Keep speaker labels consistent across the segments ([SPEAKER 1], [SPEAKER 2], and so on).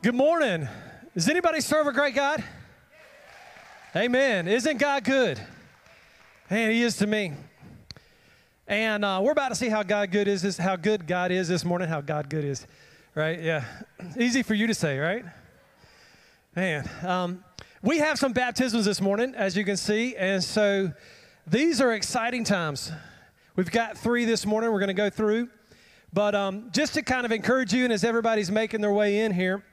[SPEAKER 1] Good morning. Does anybody serve a great God? Amen. Isn't God good? Man, He is to me. And uh, we're about to see how God good is, this, how good God is this morning, how God good is, right? Yeah, easy for you to say, right? Man, um, we have some baptisms this morning, as you can see, and so these are exciting times. We've got three this morning. We're going to go through, but um, just to kind of encourage you, and as everybody's making their way in here,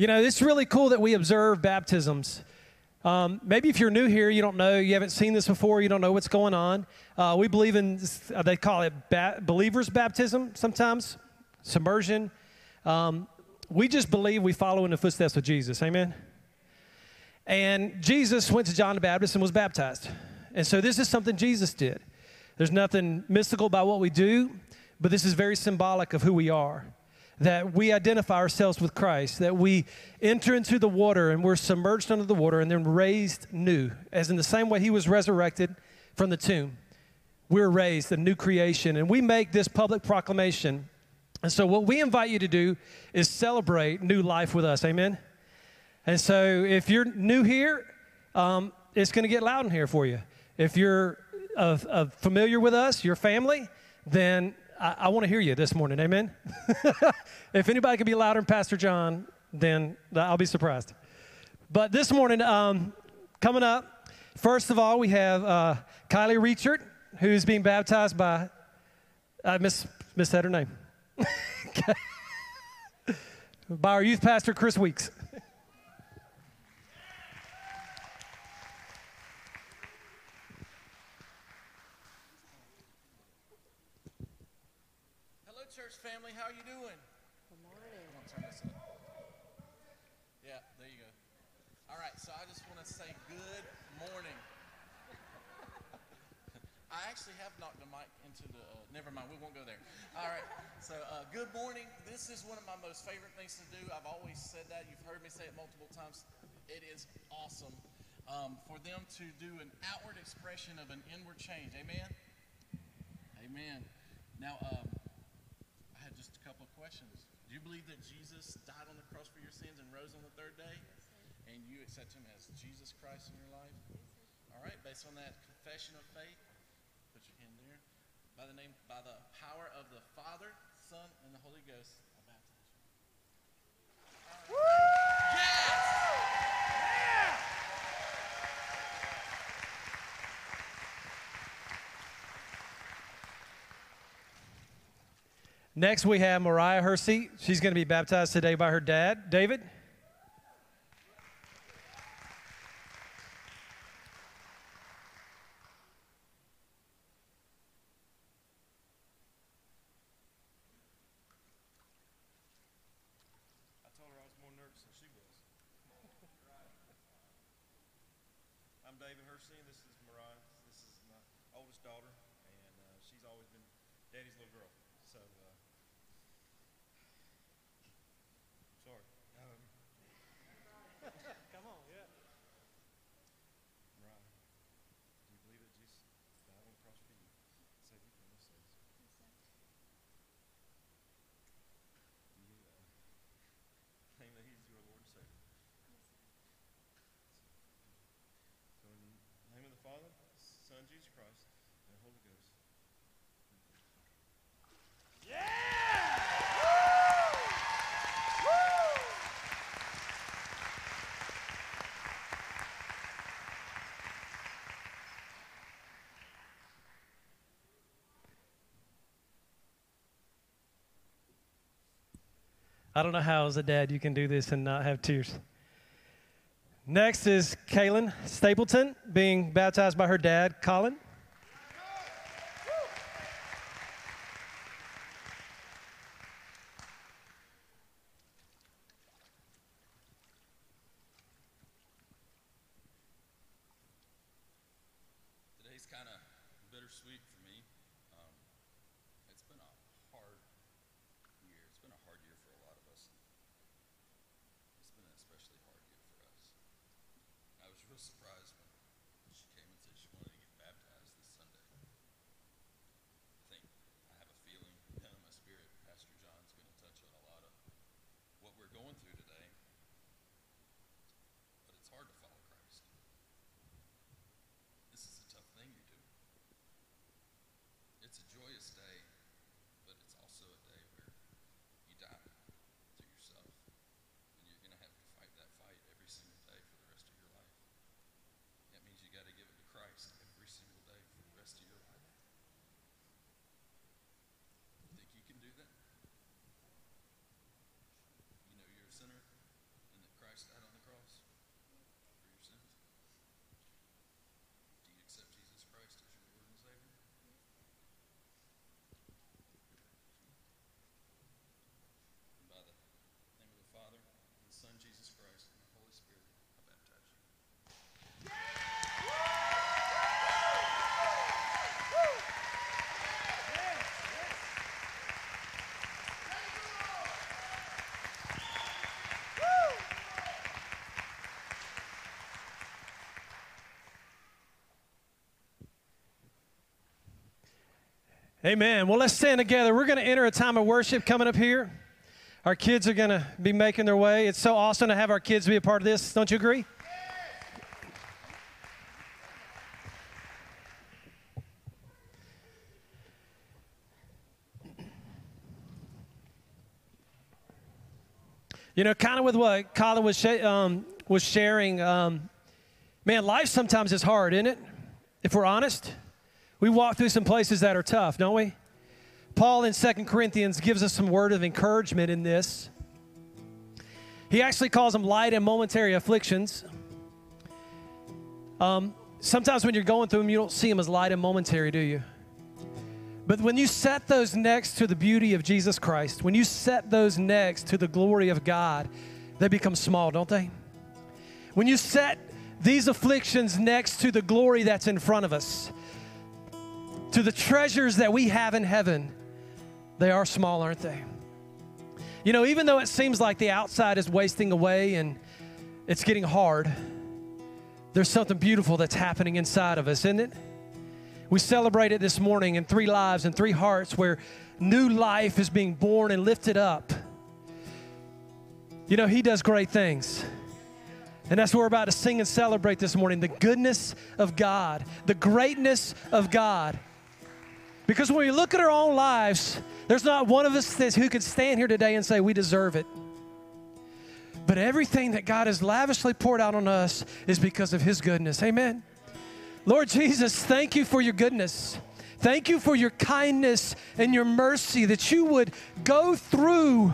[SPEAKER 1] you know, it's really cool that we observe baptisms. Um, maybe if you're new here, you don't know, you haven't seen this before, you don't know what's going on. Uh, we believe in, uh, they call it ba- believer's baptism sometimes, submersion. Um, we just believe we follow in the footsteps of Jesus. Amen? And Jesus went to John the Baptist and was baptized. And so this is something Jesus did. There's nothing mystical about what we do, but this is very symbolic of who we are that we identify ourselves with Christ, that we enter into the water and we're submerged under the water and then raised new. As in the same way he was resurrected from the tomb, we're raised a new creation. And we make this public proclamation. And so, what we invite you to do is celebrate new life with us. Amen? And so, if you're new here, um, it's going to get loud in here for you. If you're uh, uh, familiar with us, your family, then I, I want to hear you this morning. Amen. if anybody can be louder than Pastor John, then I'll be surprised. But this morning, um, coming up, first of all, we have uh, Kylie Reachert, who's being baptized by, I miss, that her name, by our youth pastor, Chris Weeks.
[SPEAKER 2] family. How are you doing?
[SPEAKER 3] Good morning.
[SPEAKER 2] I'm gonna turn this up. Yeah, there you go. All right, so I just want to say good morning. I actually have knocked the mic into the. Uh, never mind, we won't go there. All right, so uh, good morning. This is one of my most favorite things to do. I've always said that. You've heard me say it multiple times. It is awesome um, for them to do an outward expression of an inward change. Amen. Amen. Now. Um, I had just a couple of questions. Do you believe that Jesus died on the cross for your sins and rose on the third day? And you accept him as Jesus Christ in your life? All right, based on that confession of faith, put your hand there. By the name, by the power of the Father, Son, and the Holy Ghost, you. Yes!
[SPEAKER 1] Next, we have Mariah Hersey. She's going to be baptized today by her dad, David. I don't know how, as a dad, you can do this and not have tears. Next is Kaylin Stapleton being baptized by her dad, Colin. Amen. Well, let's stand together. We're going to enter a time of worship coming up here. Our kids are going to be making their way. It's so awesome to have our kids be a part of this. Don't you agree? You know, kind of with what Colin was, sh- um, was sharing, um, man, life sometimes is hard, isn't it? If we're honest. We walk through some places that are tough, don't we? Paul in Second Corinthians gives us some word of encouragement in this. He actually calls them light and momentary afflictions. Um, sometimes when you're going through them, you don't see them as light and momentary, do you? But when you set those next to the beauty of Jesus Christ, when you set those next to the glory of God, they become small, don't they? When you set these afflictions next to the glory that's in front of us, to the treasures that we have in heaven, they are small, aren't they? You know, even though it seems like the outside is wasting away and it's getting hard, there's something beautiful that's happening inside of us, isn't it? We celebrate it this morning in three lives and three hearts where new life is being born and lifted up. You know, He does great things. And that's what we're about to sing and celebrate this morning the goodness of God, the greatness of God. Because when we look at our own lives, there's not one of us who could stand here today and say we deserve it. But everything that God has lavishly poured out on us is because of His goodness. Amen. Lord Jesus, thank you for your goodness. Thank you for your kindness and your mercy that you would go through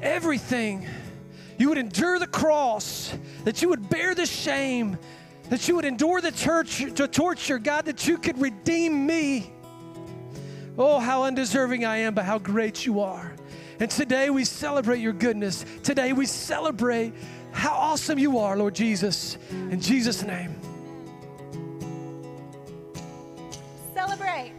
[SPEAKER 1] everything. You would endure the cross, that you would bear the shame, that you would endure the church, the torture, God, that you could redeem me. Oh, how undeserving I am, but how great you are. And today we celebrate your goodness. Today we celebrate how awesome you are, Lord Jesus. In Jesus' name.
[SPEAKER 3] Celebrate.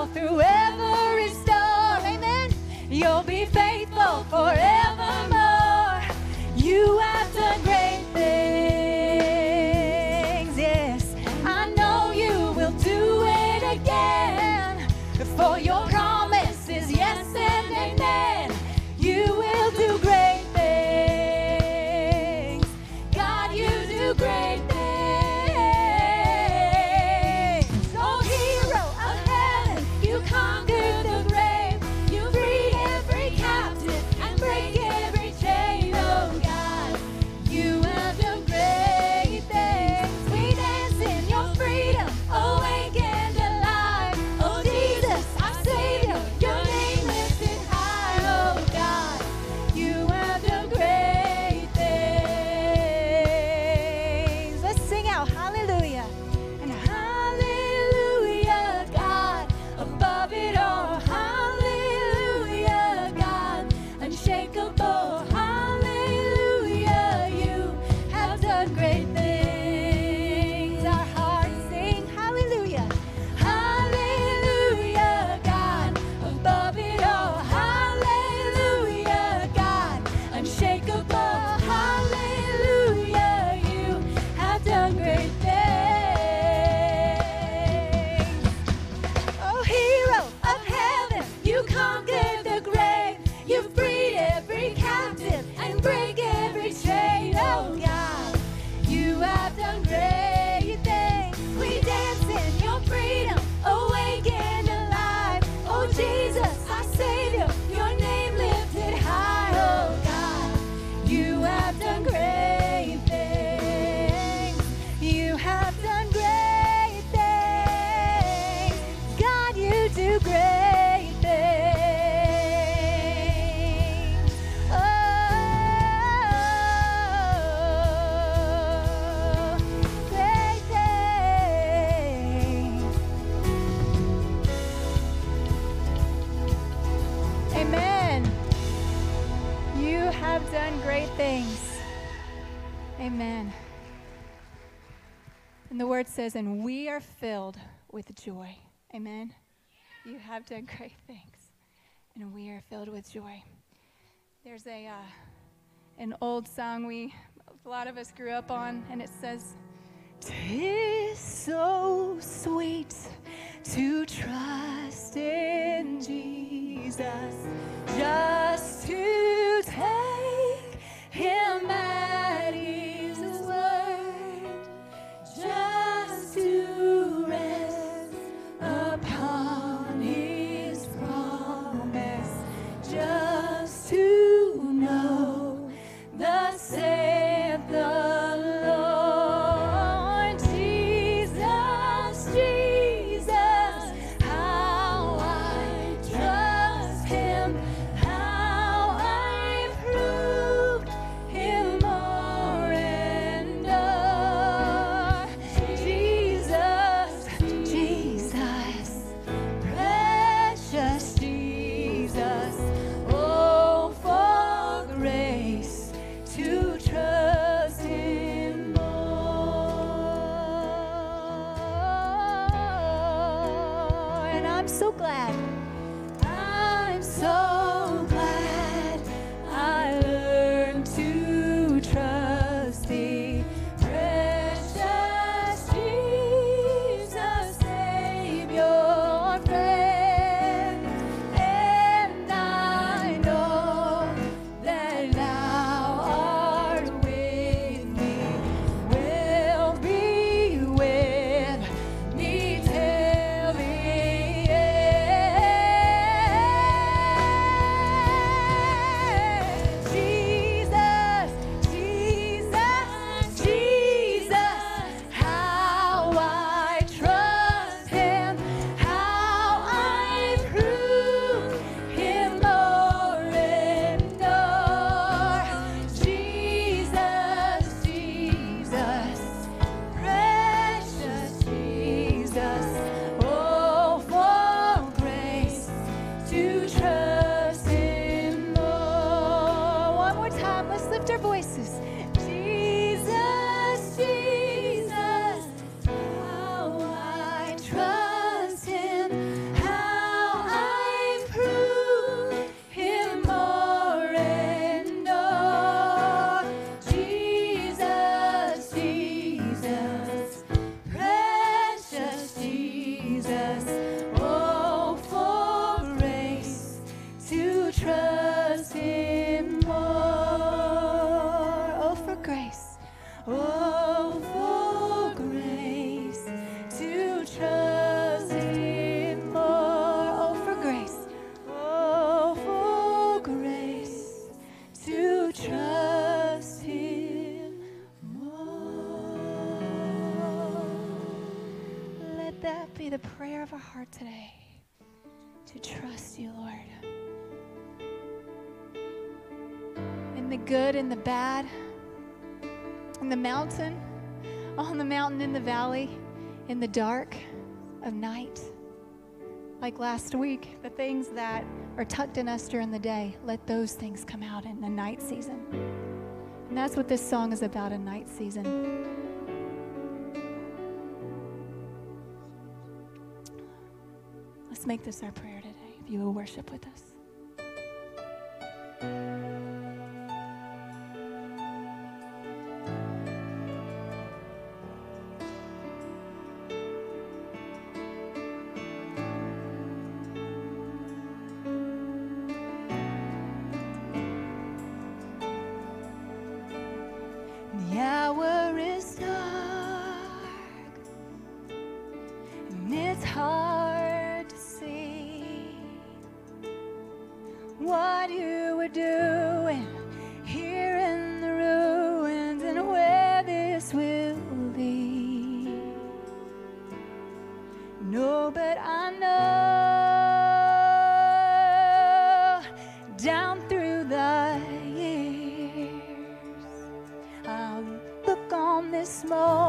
[SPEAKER 4] It all.
[SPEAKER 3] Have done great things. Amen. And the word says, and we are filled with joy. Amen. You have done great things, and we are filled with joy. There's a uh, an old song we a lot of us grew up on, and it says, "Tis so sweet to trust in Jesus, just to take Him at His good and the bad, in the mountain, on the mountain, in the valley, in the dark of night. Like last week, the things that are tucked in us during the day, let those things come out in the night season. And that's what this song is about a night season. Let's make this our prayer today. If you will worship with us.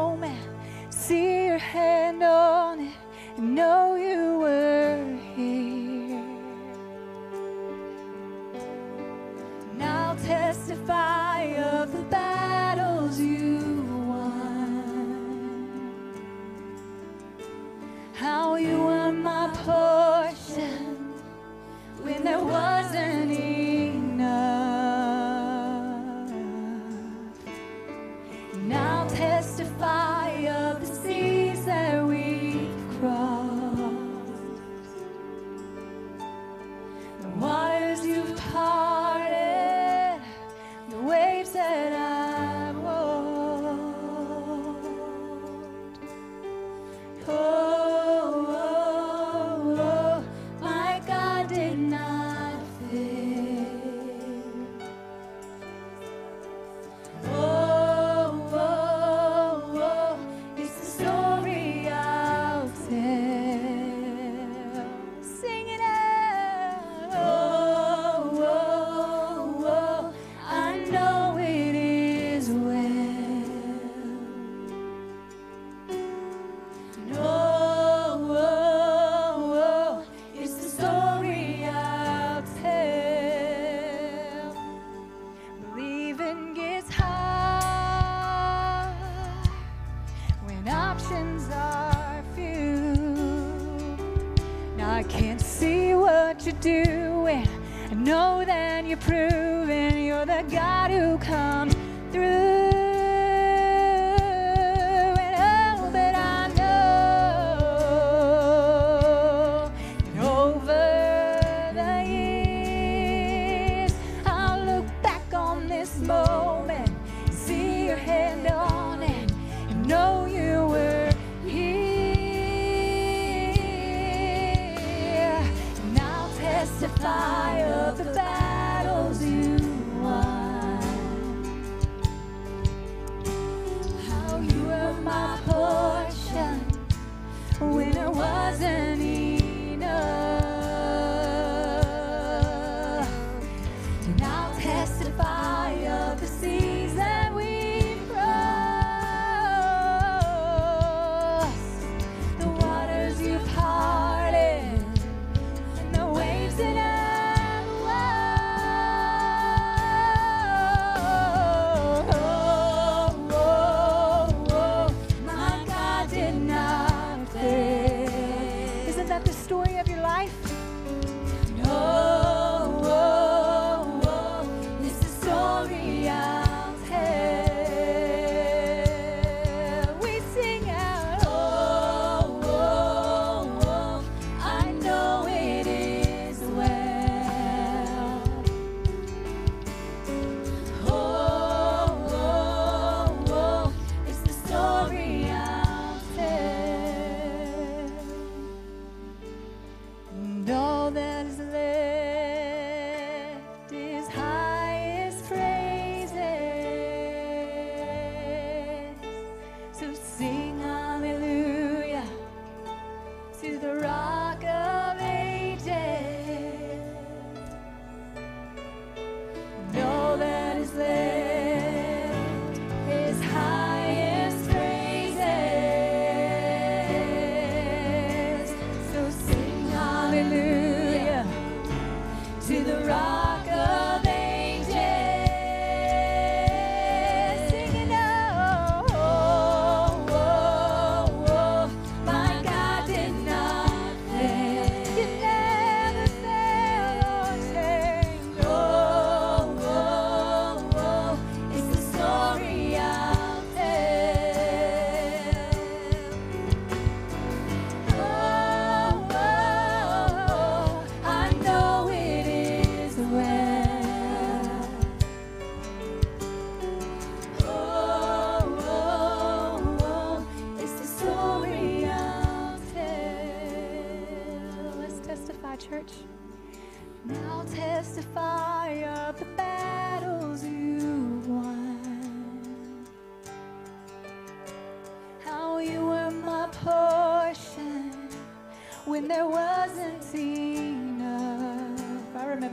[SPEAKER 3] moment, see your hand on it, and know you were here. And I'll testify of the battles you won, how you were my portion when there was.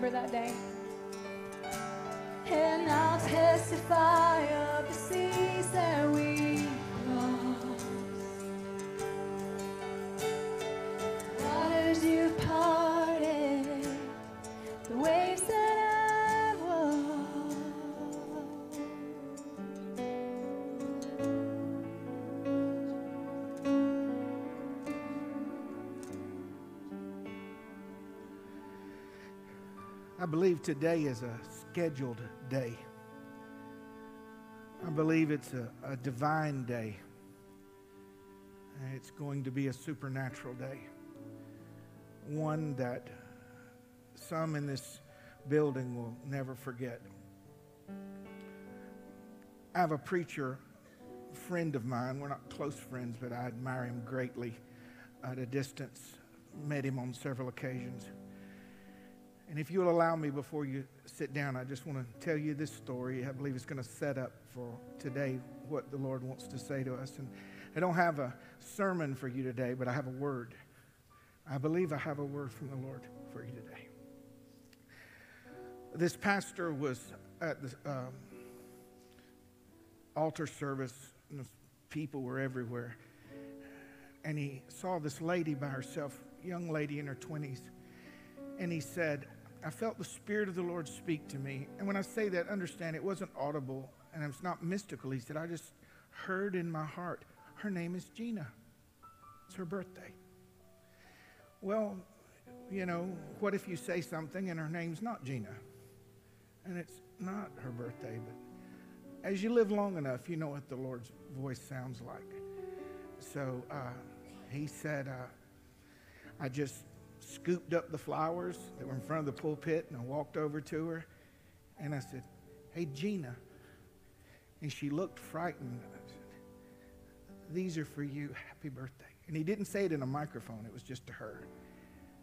[SPEAKER 3] that day. And I'll testify.
[SPEAKER 4] Today is a scheduled day. I believe it's a, a divine day. It's going to be a supernatural day. One that some in this building will never forget. I have a preacher friend of mine. We're not close friends, but I admire him greatly at a distance. Met him on several occasions. And if you'll allow me before you sit down, I just want to tell you this story. I believe it's going to set up for today what the Lord wants to say to us. And I don't have a sermon for you today, but I have a word. I believe I have a word from the Lord for you today. This pastor was at the um, altar service, and people were everywhere. And he saw this lady by herself, young lady in her 20s. And he said, I felt the Spirit of the Lord speak to me. And when I say that, understand it wasn't audible and it's not mystical. He said, I just heard in my heart, her name is Gina. It's her birthday. Well, you know, what if you say something and her name's not Gina? And it's not her birthday, but as you live long enough, you know what the Lord's voice sounds like. So uh, he said, uh, I just scooped up the flowers that were in front of the pulpit and I walked over to her and I said, Hey, Gina. And she looked frightened. Said, These are for you. Happy birthday. And he didn't say it in a microphone, it was just to her.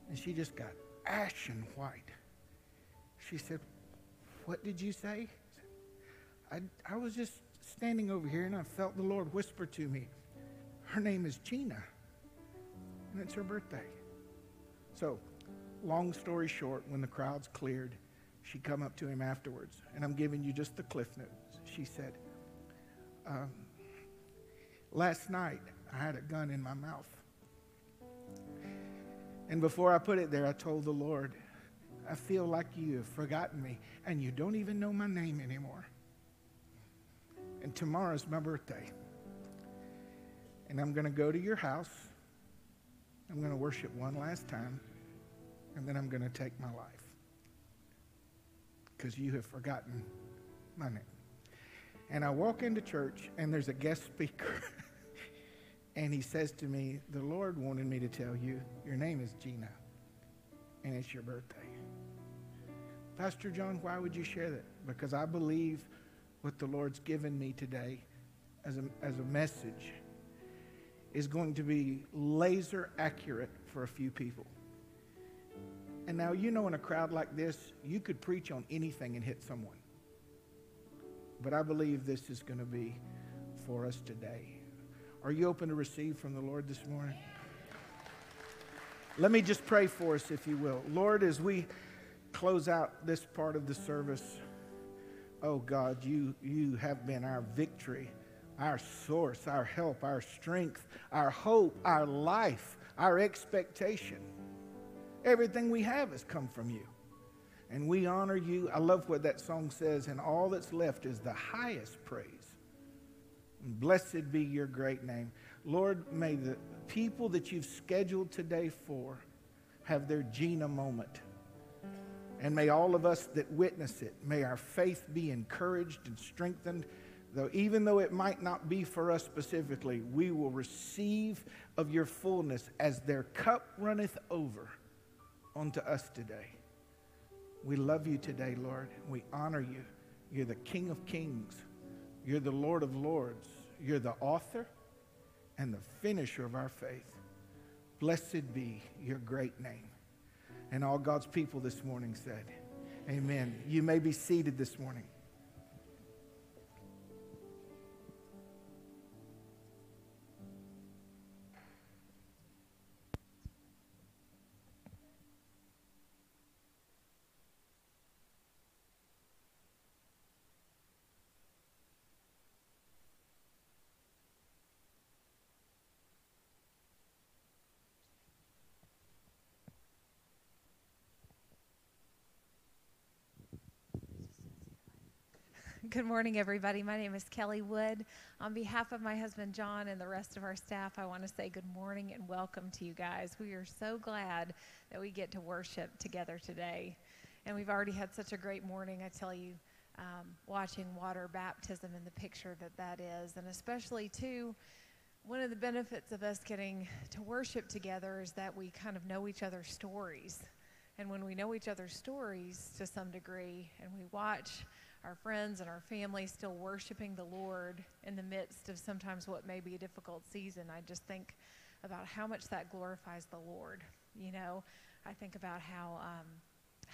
[SPEAKER 4] And she just got ashen white. She said, What did you say? I, I was just standing over here and I felt the Lord whisper to me, Her name is Gina, and it's her birthday. So, long story short, when the crowd's cleared, she come up to him afterwards, and I'm giving you just the cliff notes. She said, um, "Last night I had a gun in my mouth, and before I put it there, I told the Lord, I feel like you have forgotten me, and you don't even know my name anymore. And tomorrow's my birthday, and I'm going to go to your house." I'm going to worship one last time, and then I'm going to take my life because you have forgotten my name. And I walk into church, and there's a guest speaker. and he says to me, The Lord wanted me to tell you, your name is Gina, and it's your birthday. Pastor John, why would you share that? Because I believe what the Lord's given me today as a, as a message is going to be laser accurate for a few people. And now, you know, in a crowd like this, you could preach on anything and hit someone. But I believe this is going to be for us today. Are you open to receive from the Lord this morning? Let me just pray for us, if you will. Lord, as we close out this part of the service, oh God, you, you have been our victory our source, our help, our strength, our hope, our life, our expectation. Everything we have has come from you. And we honor you. I love what that song says, and all that's left is the highest praise. And blessed be your great name. Lord, may the people that you've scheduled today for have their Gina moment. And may all of us that witness it, may our faith be encouraged and strengthened though even though it might not be for us specifically, we will receive of your fullness as their cup runneth over unto us today. We love you today, Lord. We honor you. You're the King of Kings. You're the Lord of Lords. You're the author and the finisher of our faith. Blessed be your great name. And all God's people this morning said, Amen. You may be seated this morning.
[SPEAKER 5] Good morning, everybody. My name is Kelly Wood. On behalf of my husband John and the rest of our staff, I want to say good morning and welcome to you guys. We are so glad that we get to worship together today. And we've already had such a great morning, I tell you, um, watching water baptism and the picture that that is. And especially, too, one of the benefits of us getting to worship together is that we kind of know each other's stories. And when we know each other's stories to some degree, and we watch our friends and our family still worshiping the Lord in the midst of sometimes what may be a difficult season, I just think about how much that glorifies the Lord. You know, I think about how. Um,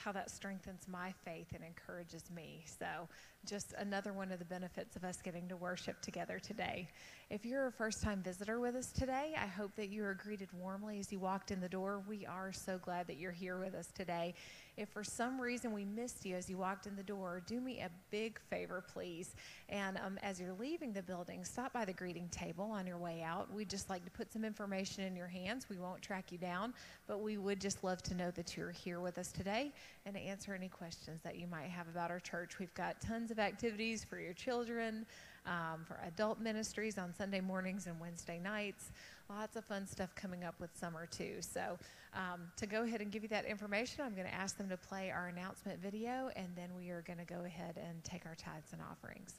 [SPEAKER 5] how that strengthens my faith and encourages me. So, just another one of the benefits of us getting to worship together today. If you're a first time visitor with us today, I hope that you are greeted warmly as you walked in the door. We are so glad that you're here with us today. If for some reason we missed you as you walked in the door, do me a big favor, please. And um, as you're leaving the building, stop by the greeting table on your way out. We'd just like to put some information in your hands. We won't track you down, but we would just love to know that you're here with us today and to answer any questions that you might have about our church. We've got tons of activities for your children, um, for adult ministries on Sunday mornings and Wednesday nights. Lots of fun stuff coming up with summer, too. So, um, to go ahead and give you that information, I'm going to ask them to play our announcement video, and then we are going to go ahead and take our tithes and offerings.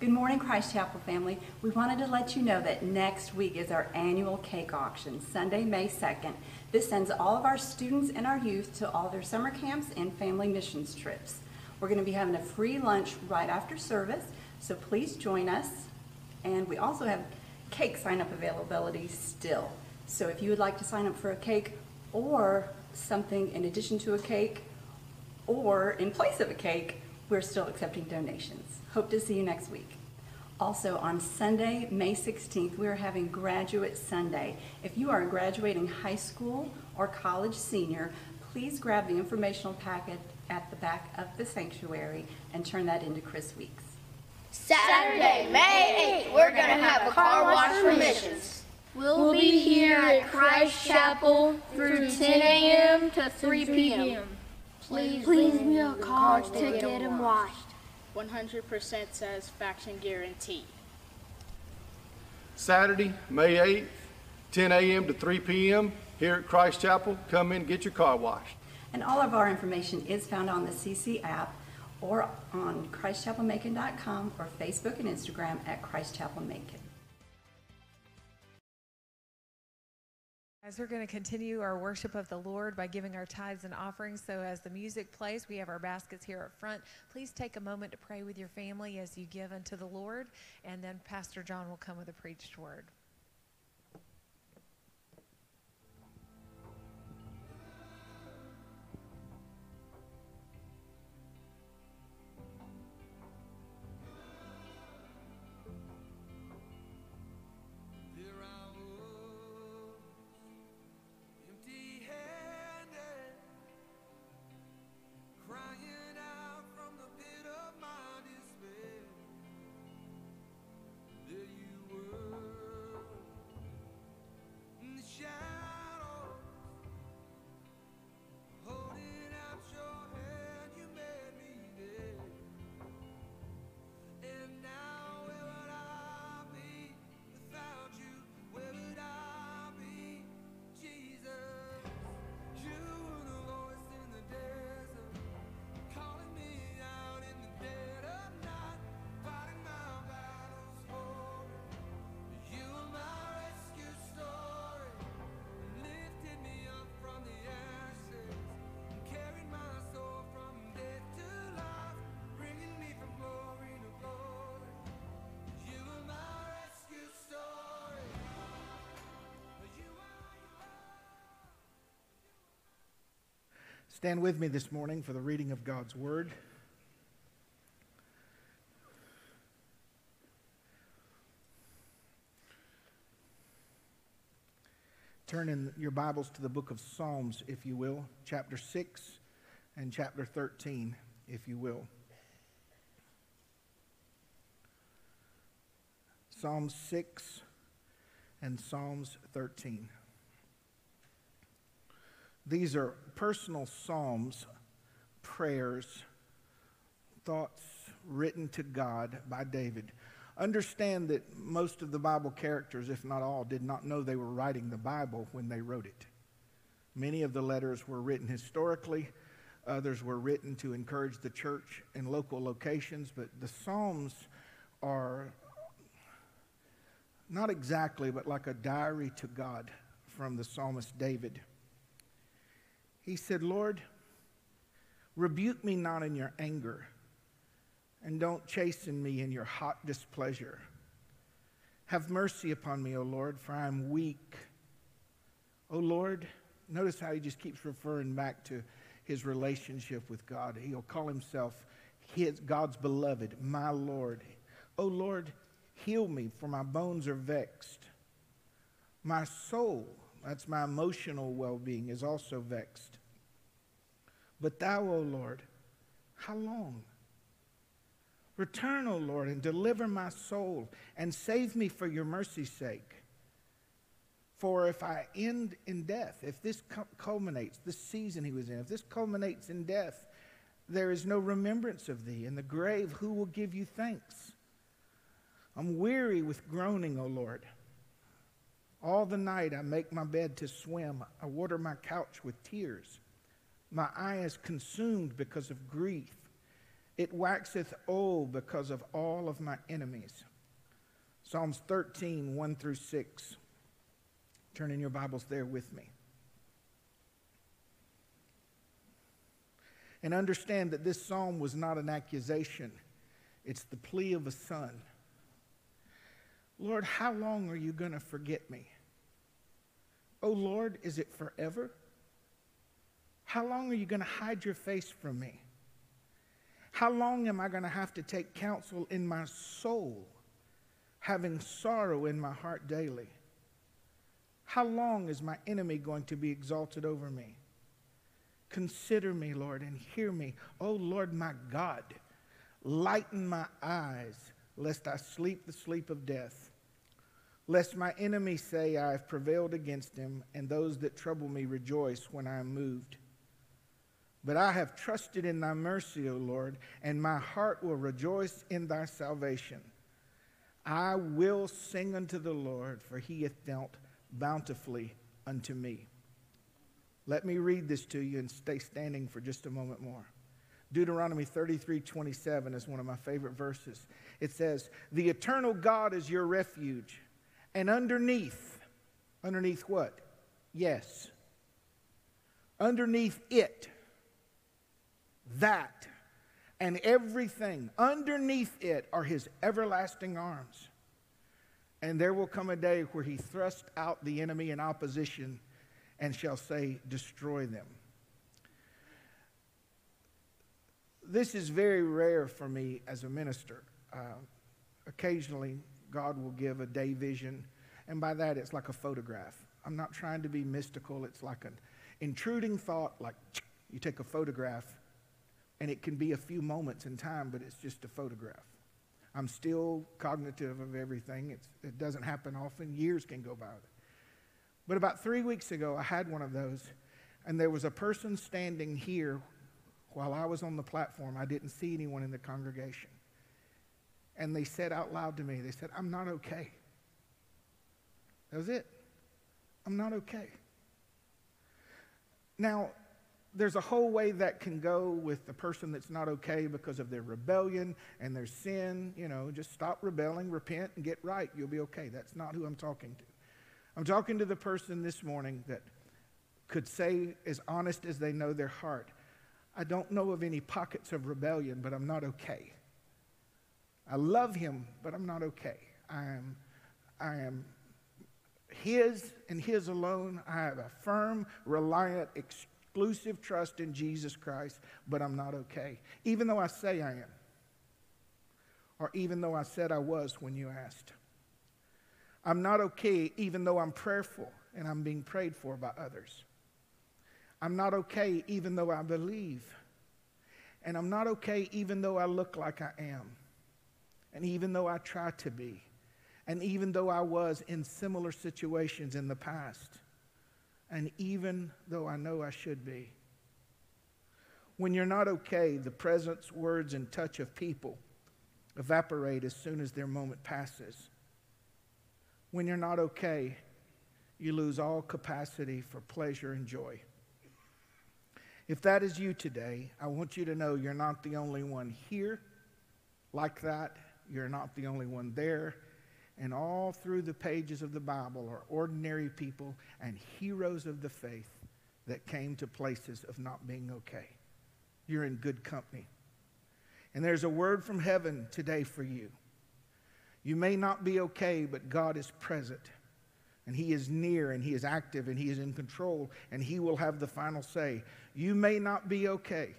[SPEAKER 6] Good morning, Christ Chapel family. We wanted to let you know that next week is our annual cake auction, Sunday, May 2nd. This sends all of our students and our youth to all their summer camps and family missions trips. We're going to be having a free lunch right after service, so please join us. And we also have cake sign up availability still. So if you would like to sign up for a cake or something in addition to a cake or in place of a cake, we're still accepting donations. Hope to see you next week. Also, on Sunday, May 16th, we are having Graduate Sunday. If you are a graduating high school or college senior, please grab the informational packet at the back of the sanctuary and turn that into Chris Weeks.
[SPEAKER 7] Saturday, May 8th, we're going to have a car wash for missions. We'll be here at Christ Chapel through 10 a.m. to 3 p.m. Please,
[SPEAKER 8] Please be a college to get them washed.
[SPEAKER 9] 100% satisfaction guarantee.
[SPEAKER 10] Saturday, May 8th, 10 a.m. to 3 p.m. here at Christ Chapel. Come in, get your car washed.
[SPEAKER 6] And all of our information is found on the CC app or on christchapelmacon.com or Facebook and Instagram at Christ Chapel Macon.
[SPEAKER 5] As we're going to continue our worship of the Lord by giving our tithes and offerings, so as the music plays, we have our baskets here up front. Please take a moment to pray with your family as you give unto the Lord, and then Pastor John will come with a preached word.
[SPEAKER 4] Stand with me this morning for the reading of God's Word. Turn in your Bibles to the book of Psalms, if you will, chapter 6 and chapter 13, if you will. Psalms 6 and Psalms 13. These are personal psalms, prayers, thoughts written to God by David. Understand that most of the Bible characters, if not all, did not know they were writing the Bible when they wrote it. Many of the letters were written historically, others were written to encourage the church in local locations, but the Psalms are not exactly, but like a diary to God from the psalmist David. He said, Lord, rebuke me not in your anger, and don't chasten me in your hot displeasure. Have mercy upon me, O Lord, for I am weak. O Lord, notice how he just keeps referring back to his relationship with God. He'll call himself his, God's beloved, my Lord. O Lord, Heal me, for my bones are vexed. My soul, that's my emotional well being, is also vexed. But thou, O Lord, how long? Return, O Lord, and deliver my soul, and save me for your mercy's sake. For if I end in death, if this culminates, this season he was in, if this culminates in death, there is no remembrance of thee. In the grave, who will give you thanks? I'm weary with groaning, O Lord. All the night I make my bed to swim. I water my couch with tears. My eye is consumed because of grief. It waxeth old because of all of my enemies. Psalms 13, 1 through 6. Turn in your Bibles there with me. And understand that this psalm was not an accusation, it's the plea of a son. Lord, how long are you going to forget me? Oh Lord, is it forever? How long are you going to hide your face from me? How long am I going to have to take counsel in my soul, having sorrow in my heart daily? How long is my enemy going to be exalted over me? Consider me, Lord, and hear me. Oh Lord, my God, lighten my eyes, lest I sleep the sleep of death lest my enemies say I have prevailed against him, and those that trouble me rejoice when I am moved. But I have trusted in thy mercy, O Lord, and my heart will rejoice in thy salvation. I will sing unto the Lord, for he hath dealt bountifully unto me. Let me read this to you and stay standing for just a moment more. Deuteronomy 33 27 is one of my favorite verses. It says, The eternal God is your refuge and underneath, underneath what? Yes. Underneath it, that, and everything, underneath it are his everlasting arms. And there will come a day where he thrusts out the enemy in opposition and shall say, Destroy them. This is very rare for me as a minister. Uh, occasionally, God will give a day vision. And by that, it's like a photograph. I'm not trying to be mystical. It's like an intruding thought, like you take a photograph, and it can be a few moments in time, but it's just a photograph. I'm still cognitive of everything. It's, it doesn't happen often. Years can go by. But about three weeks ago, I had one of those, and there was a person standing here while I was on the platform. I didn't see anyone in the congregation and they said out loud to me, they said, I'm not okay. That was it. I'm not okay. Now, there's a whole way that can go with the person that's not okay because of their rebellion and their sin. You know, just stop rebelling, repent, and get right. You'll be okay. That's not who I'm talking to. I'm talking to the person this morning that could say, as honest as they know their heart, I don't know of any pockets of rebellion, but I'm not okay. I love him, but I'm not okay. I am, I am his and his alone. I have a firm, reliant, exclusive trust in Jesus Christ, but I'm not okay. Even though I say I am, or even though I said I was when you asked. I'm not okay even though I'm prayerful and I'm being prayed for by others. I'm not okay even though I believe. And I'm not okay even though I look like I am. And even though I try to be, and even though I was in similar situations in the past, and even though I know I should be, when you're not okay, the presence, words, and touch of people evaporate as soon as their moment passes. When you're not okay, you lose all capacity for pleasure and joy. If that is you today, I want you to know you're not the only one here like that. You're not the only one there. And all through the pages of the Bible are ordinary people and heroes of the faith that came to places of not being okay. You're in good company. And there's a word from heaven today for you. You may not be okay, but God is present. And He is near, and He is active, and He is in control, and He will have the final say. You may not be okay,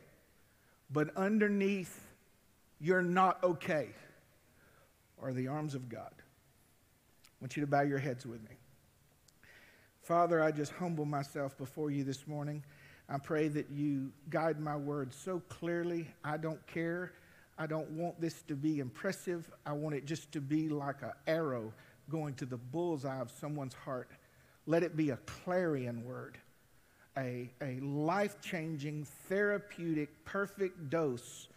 [SPEAKER 4] but underneath, you're not okay, are the arms of God. I want you to bow your heads with me. Father, I just humble myself before you this morning. I pray that you guide my words so clearly. I don't care I don't want this to be impressive. I want it just to be like an arrow going to the bullseye of someone's heart. Let it be a clarion word, a, a life changing, therapeutic, perfect dose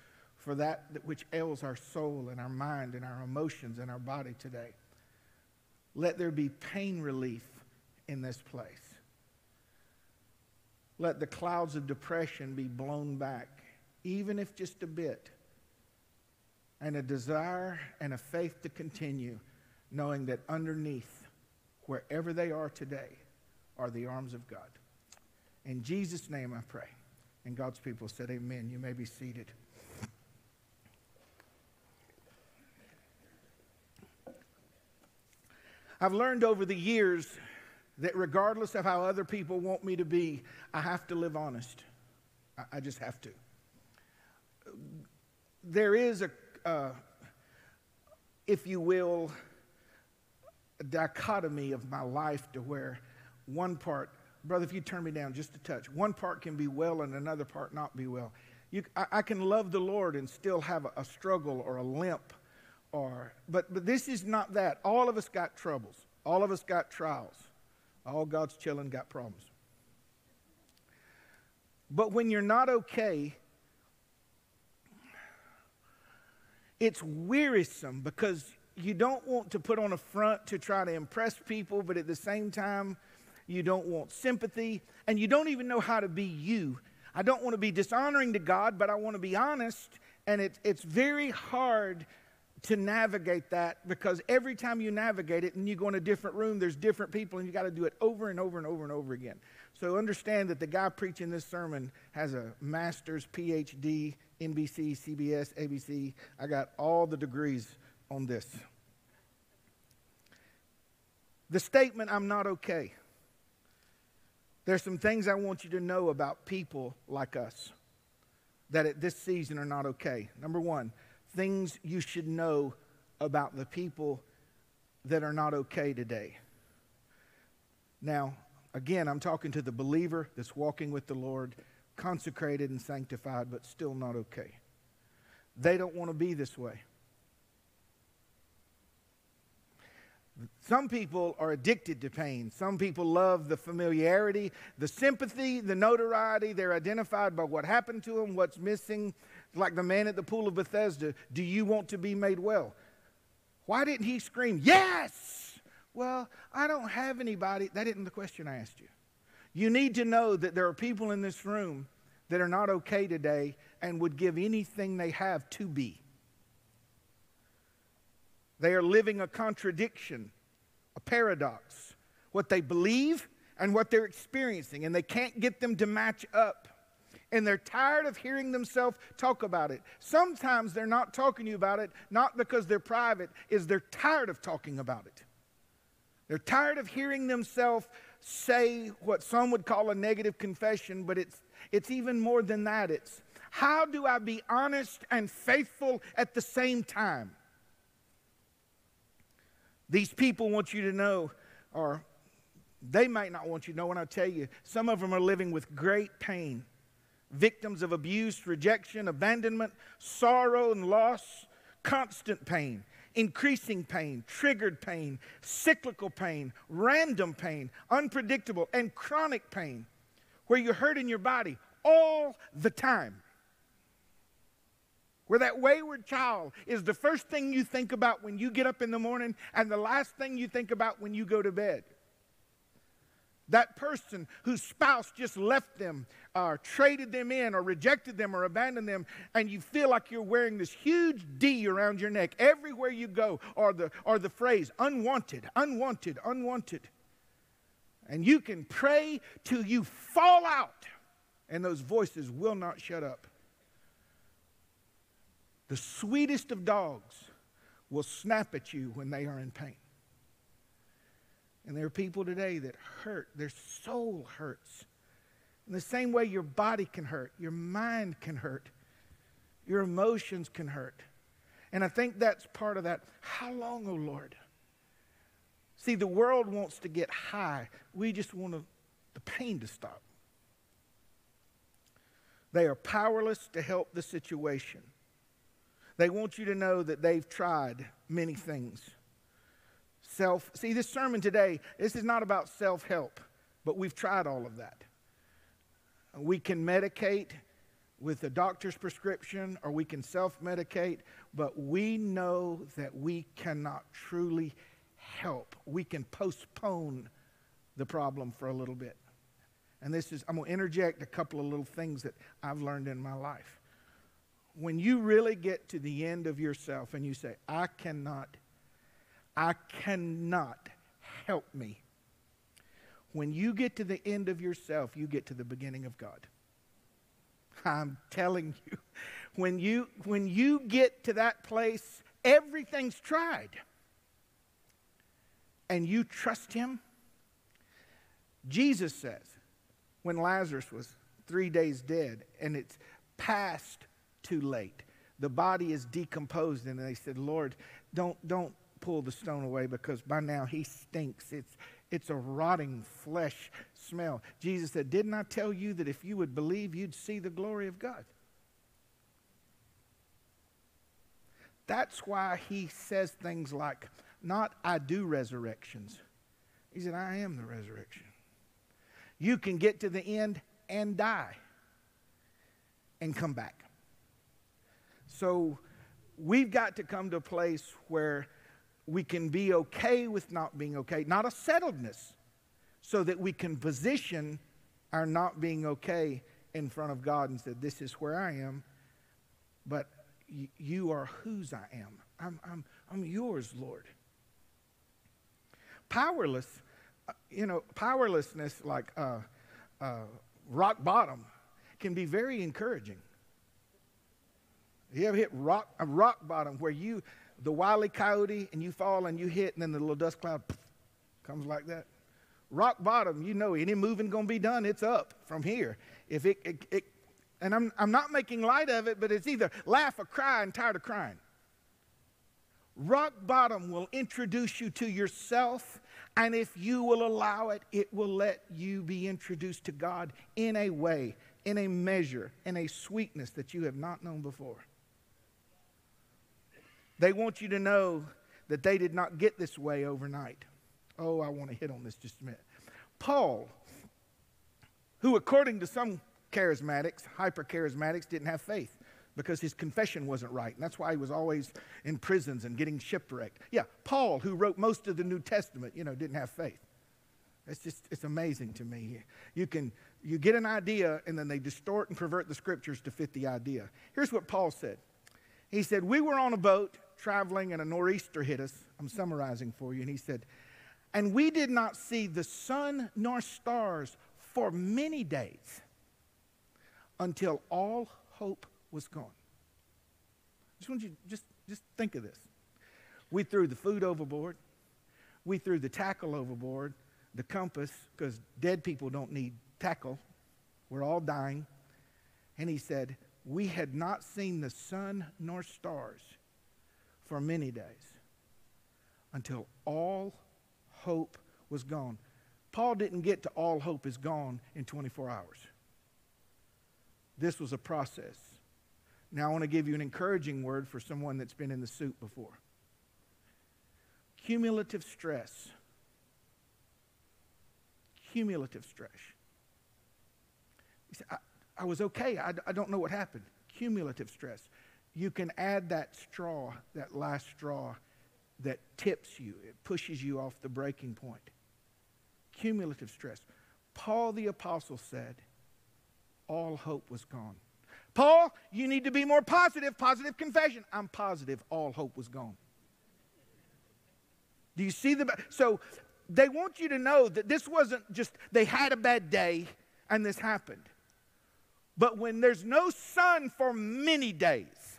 [SPEAKER 4] for that which ails our soul and our mind and our emotions and our body today. Let there be pain relief in this place. Let the clouds of depression be blown back, even if just a bit and a desire and a faith to continue, knowing that underneath, wherever they are today, are the arms of God. In Jesus' name I pray. And God's people said, Amen. You may be seated. I've learned over the years that regardless of how other people want me to be, I have to live honest. I, just have to. There is a uh, if you will, dichotomy of my life to where one part, brother, if you turn me down just a touch, one part can be well and another part not be well. You, I, I, can love the Lord and still have a, a struggle or a limp, or but but this is not that. All of us got troubles. All of us got trials. All God's children got problems. But when you're not okay, it's wearisome because you don't want to put on a front to try to impress people, but at the same time, you don't want sympathy, and you don't even know how to be you. I don't want to be dishonoring to God, but I want to be honest, and it, it's very hard to navigate that because every time you navigate it and you go in a different room, there's different people, and you got to do it over and over and over and over again. So understand that the guy preaching this sermon has a master's, PhD, NBC, CBS, ABC. I got all the degrees on this. The statement, I'm not okay. There's some things I want you to know about people like us that at this season are not okay. Number one, things you should know about the people that are not okay today. Now, again, I'm talking to the believer that's walking with the Lord consecrated and sanctified, but still not okay. They don't want to be this way. Some people are addicted to pain. Some people love the familiarity, the sympathy, the notoriety. They're identified by what happened to them, what's missing. Like the man at the pool of Bethesda Do you want to be made well? Why didn't he scream, Yes? Well, I don't have anybody. That isn't the question I asked you. You need to know that there are people in this room that are not okay today and would give anything they have to be. They are living a contradiction, a paradox. What they believe and what they're experiencing, and they can't get them to match up. And they're tired of hearing themselves talk about it. Sometimes they're not talking to you about it, not because they're private, is they're tired of talking about it. They're tired of hearing themselves say what some would call a negative confession, but it's, it's even more than that. It's how do I be honest and faithful at the same time? These people want you to know, or they might not want you to know when I tell you, some of them are living with great pain, victims of abuse, rejection, abandonment, sorrow, and loss, constant pain increasing pain, triggered pain, cyclical pain, random pain, unpredictable, and chronic pain, where you're hurting your body all the time. where that wayward child is the first thing you think about when you get up in the morning and the last thing you think about when you go to bed. That person whose spouse just left them, or traded them in, or rejected them, or abandoned them, and you feel like you're wearing this huge D around your neck everywhere you go, or the, or the phrase unwanted, unwanted, unwanted. And you can pray till you fall out, and those voices will not shut up. The sweetest of dogs will snap at you when they are in pain. And there are people today that hurt, their soul hurts. In the same way your body can hurt, your mind can hurt, your emotions can hurt. And I think that's part of that. How long, oh Lord? See, the world wants to get high. We just want the pain to stop. They are powerless to help the situation. They want you to know that they've tried many things. Self, see, this sermon today, this is not about self help, but we've tried all of that. We can medicate with a doctor's prescription or we can self medicate, but we know that we cannot truly help. We can postpone the problem for a little bit. And this is, I'm going to interject a couple of little things that I've learned in my life. When you really get to the end of yourself and you say, I cannot I cannot help me. When you get to the end of yourself, you get to the beginning of God. I'm telling you, when you, when you get to that place, everything's tried. And you trust Him. Jesus says, when Lazarus was three days dead and it's past too late, the body is decomposed, and they said, Lord, don't, don't pull the stone away because by now he stinks. It's, it's a rotting flesh smell. Jesus said, Didn't I tell you that if you would believe, you'd see the glory of God? That's why he says things like, Not I do resurrections. He said, I am the resurrection. You can get to the end and die and come back. So we've got to come to a place where we can be okay with not being okay, not a settledness, so that we can position our not being okay in front of God and say, This is where I am, but you are whose I am. I'm, I'm, I'm yours, Lord. Powerless, uh, you know, powerlessness like uh, uh, rock bottom can be very encouraging. You ever hit rock, a rock bottom where you the wily coyote and you fall and you hit and then the little dust cloud poof, comes like that. Rock bottom, you know, any moving to be done, it's up from here. If it, it, it, and I'm, I'm not making light of it, but it's either laugh or cry and tired of crying. Rock bottom will introduce you to yourself, and if you will allow it, it will let you be introduced to God in a way, in a measure, in a sweetness that you have not known before. They want you to know that they did not get this way overnight. Oh, I want to hit on this just a minute. Paul, who according to some charismatics, hyper charismatics, didn't have faith because his confession wasn't right. And that's why he was always in prisons and getting shipwrecked. Yeah, Paul, who wrote most of the New Testament, you know, didn't have faith. It's just, it's amazing to me. You can, you get an idea and then they distort and pervert the scriptures to fit the idea. Here's what Paul said. He said, We were on a boat traveling and a nor'easter hit us. I'm summarizing for you. And he said, And we did not see the sun nor stars for many days until all hope was gone. I just want you just just think of this. We threw the food overboard. We threw the tackle overboard, the compass, because dead people don't need tackle. We're all dying. And he said, We had not seen the sun nor stars for many days until all hope was gone. Paul didn't get to all hope is gone in 24 hours. This was a process. Now, I want to give you an encouraging word for someone that's been in the soup before. Cumulative stress. Cumulative stress. I, I was okay. I, I don't know what happened. Cumulative stress. you can add that straw, that last straw that tips you, it pushes you off the breaking point. Cumulative stress. Paul the Apostle said, all hope was gone. Paul, you need to be more positive. Positive confession. I'm positive all hope was gone. Do you see the. So they want you to know that this wasn't just they had a bad day and this happened. But when there's no sun for many days,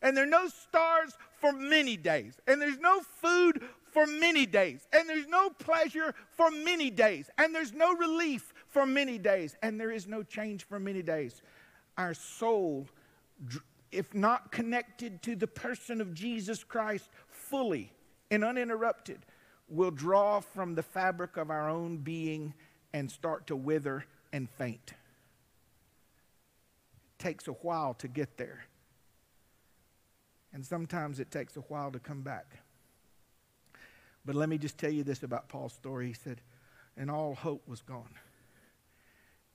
[SPEAKER 4] and there are no stars for many days, and there's no food for many days, and there's no pleasure for many days, and there's no relief for many days, and there is no change for many days, our soul, if not connected to the person of Jesus Christ fully and uninterrupted, will draw from the fabric of our own being and start to wither and faint. Takes a while to get there. And sometimes it takes a while to come back. But let me just tell you this about Paul's story. He said, and all hope was gone.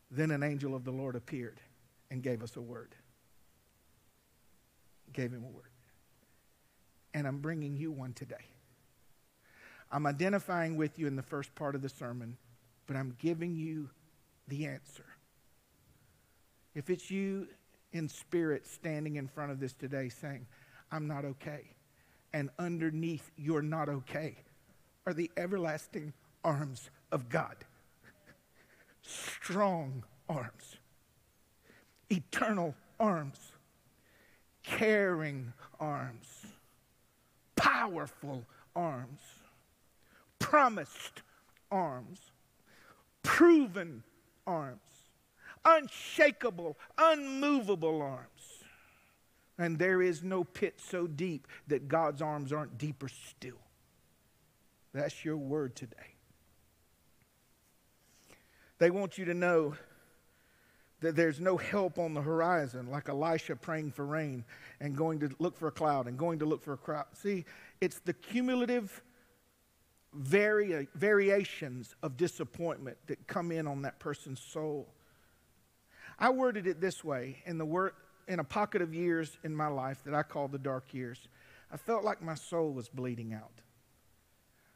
[SPEAKER 4] Then an angel of the Lord appeared and gave us a word. Gave him a word. And I'm bringing you one today. I'm identifying with you in the first part of the sermon, but I'm giving you the answer. If it's you in spirit standing in front of this today saying, I'm not okay, and underneath you're not okay, are the everlasting arms of God. Strong arms, eternal arms, caring arms, powerful arms. Promised arms, proven arms, unshakable, unmovable arms. And there is no pit so deep that God's arms aren't deeper still. That's your word today. They want you to know that there's no help on the horizon, like Elisha praying for rain and going to look for a cloud and going to look for a crowd. See, it's the cumulative vari- variations of disappointment that come in on that person's soul. I worded it this way in, the word, in a pocket of years in my life that I call the dark years. I felt like my soul was bleeding out.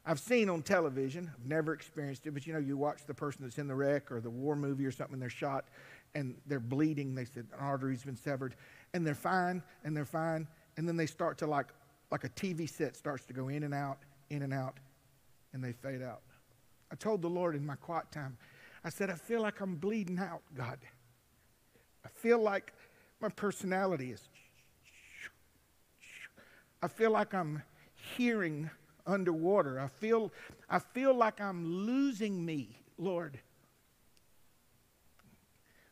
[SPEAKER 4] I've seen on television, I've never experienced it, but you know, you watch the person that's in the wreck or the war movie or something, they're shot and they're bleeding. They said an artery's been severed, and they're fine and they're fine, and then they start to like, like a TV set starts to go in and out, in and out, and they fade out. I told the Lord in my quiet time, I said, I feel like I'm bleeding out, God. I feel like my personality is. I feel like I'm hearing underwater. I feel, I feel like I'm losing me, Lord.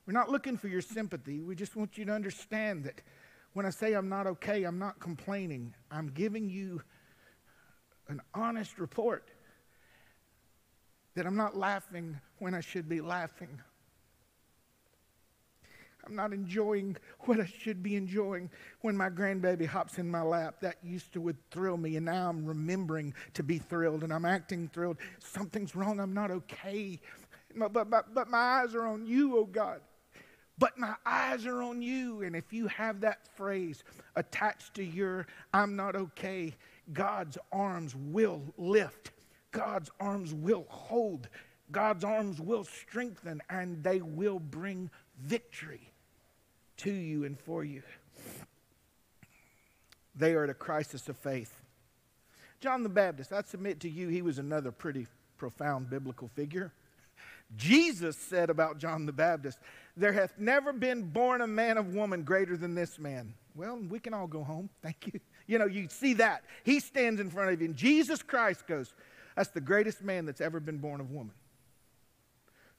[SPEAKER 4] We're not looking for your sympathy. We just want you to understand that when I say I'm not okay, I'm not complaining. I'm giving you an honest report that I'm not laughing when I should be laughing. I'm not enjoying what I should be enjoying when my grandbaby hops in my lap. That used to would thrill me, and now I'm remembering to be thrilled, and I'm acting thrilled. Something's wrong. I'm not okay. But, but, but my eyes are on you, oh God. But my eyes are on you. And if you have that phrase attached to your I'm not okay, God's arms will lift God's arms will hold, God's arms will strengthen, and they will bring victory to you and for you. They are at a crisis of faith. John the Baptist, I submit to you, he was another pretty profound biblical figure. Jesus said about John the Baptist, There hath never been born a man of woman greater than this man. Well, we can all go home. Thank you. You know, you see that. He stands in front of you, and Jesus Christ goes, that's the greatest man that's ever been born of woman.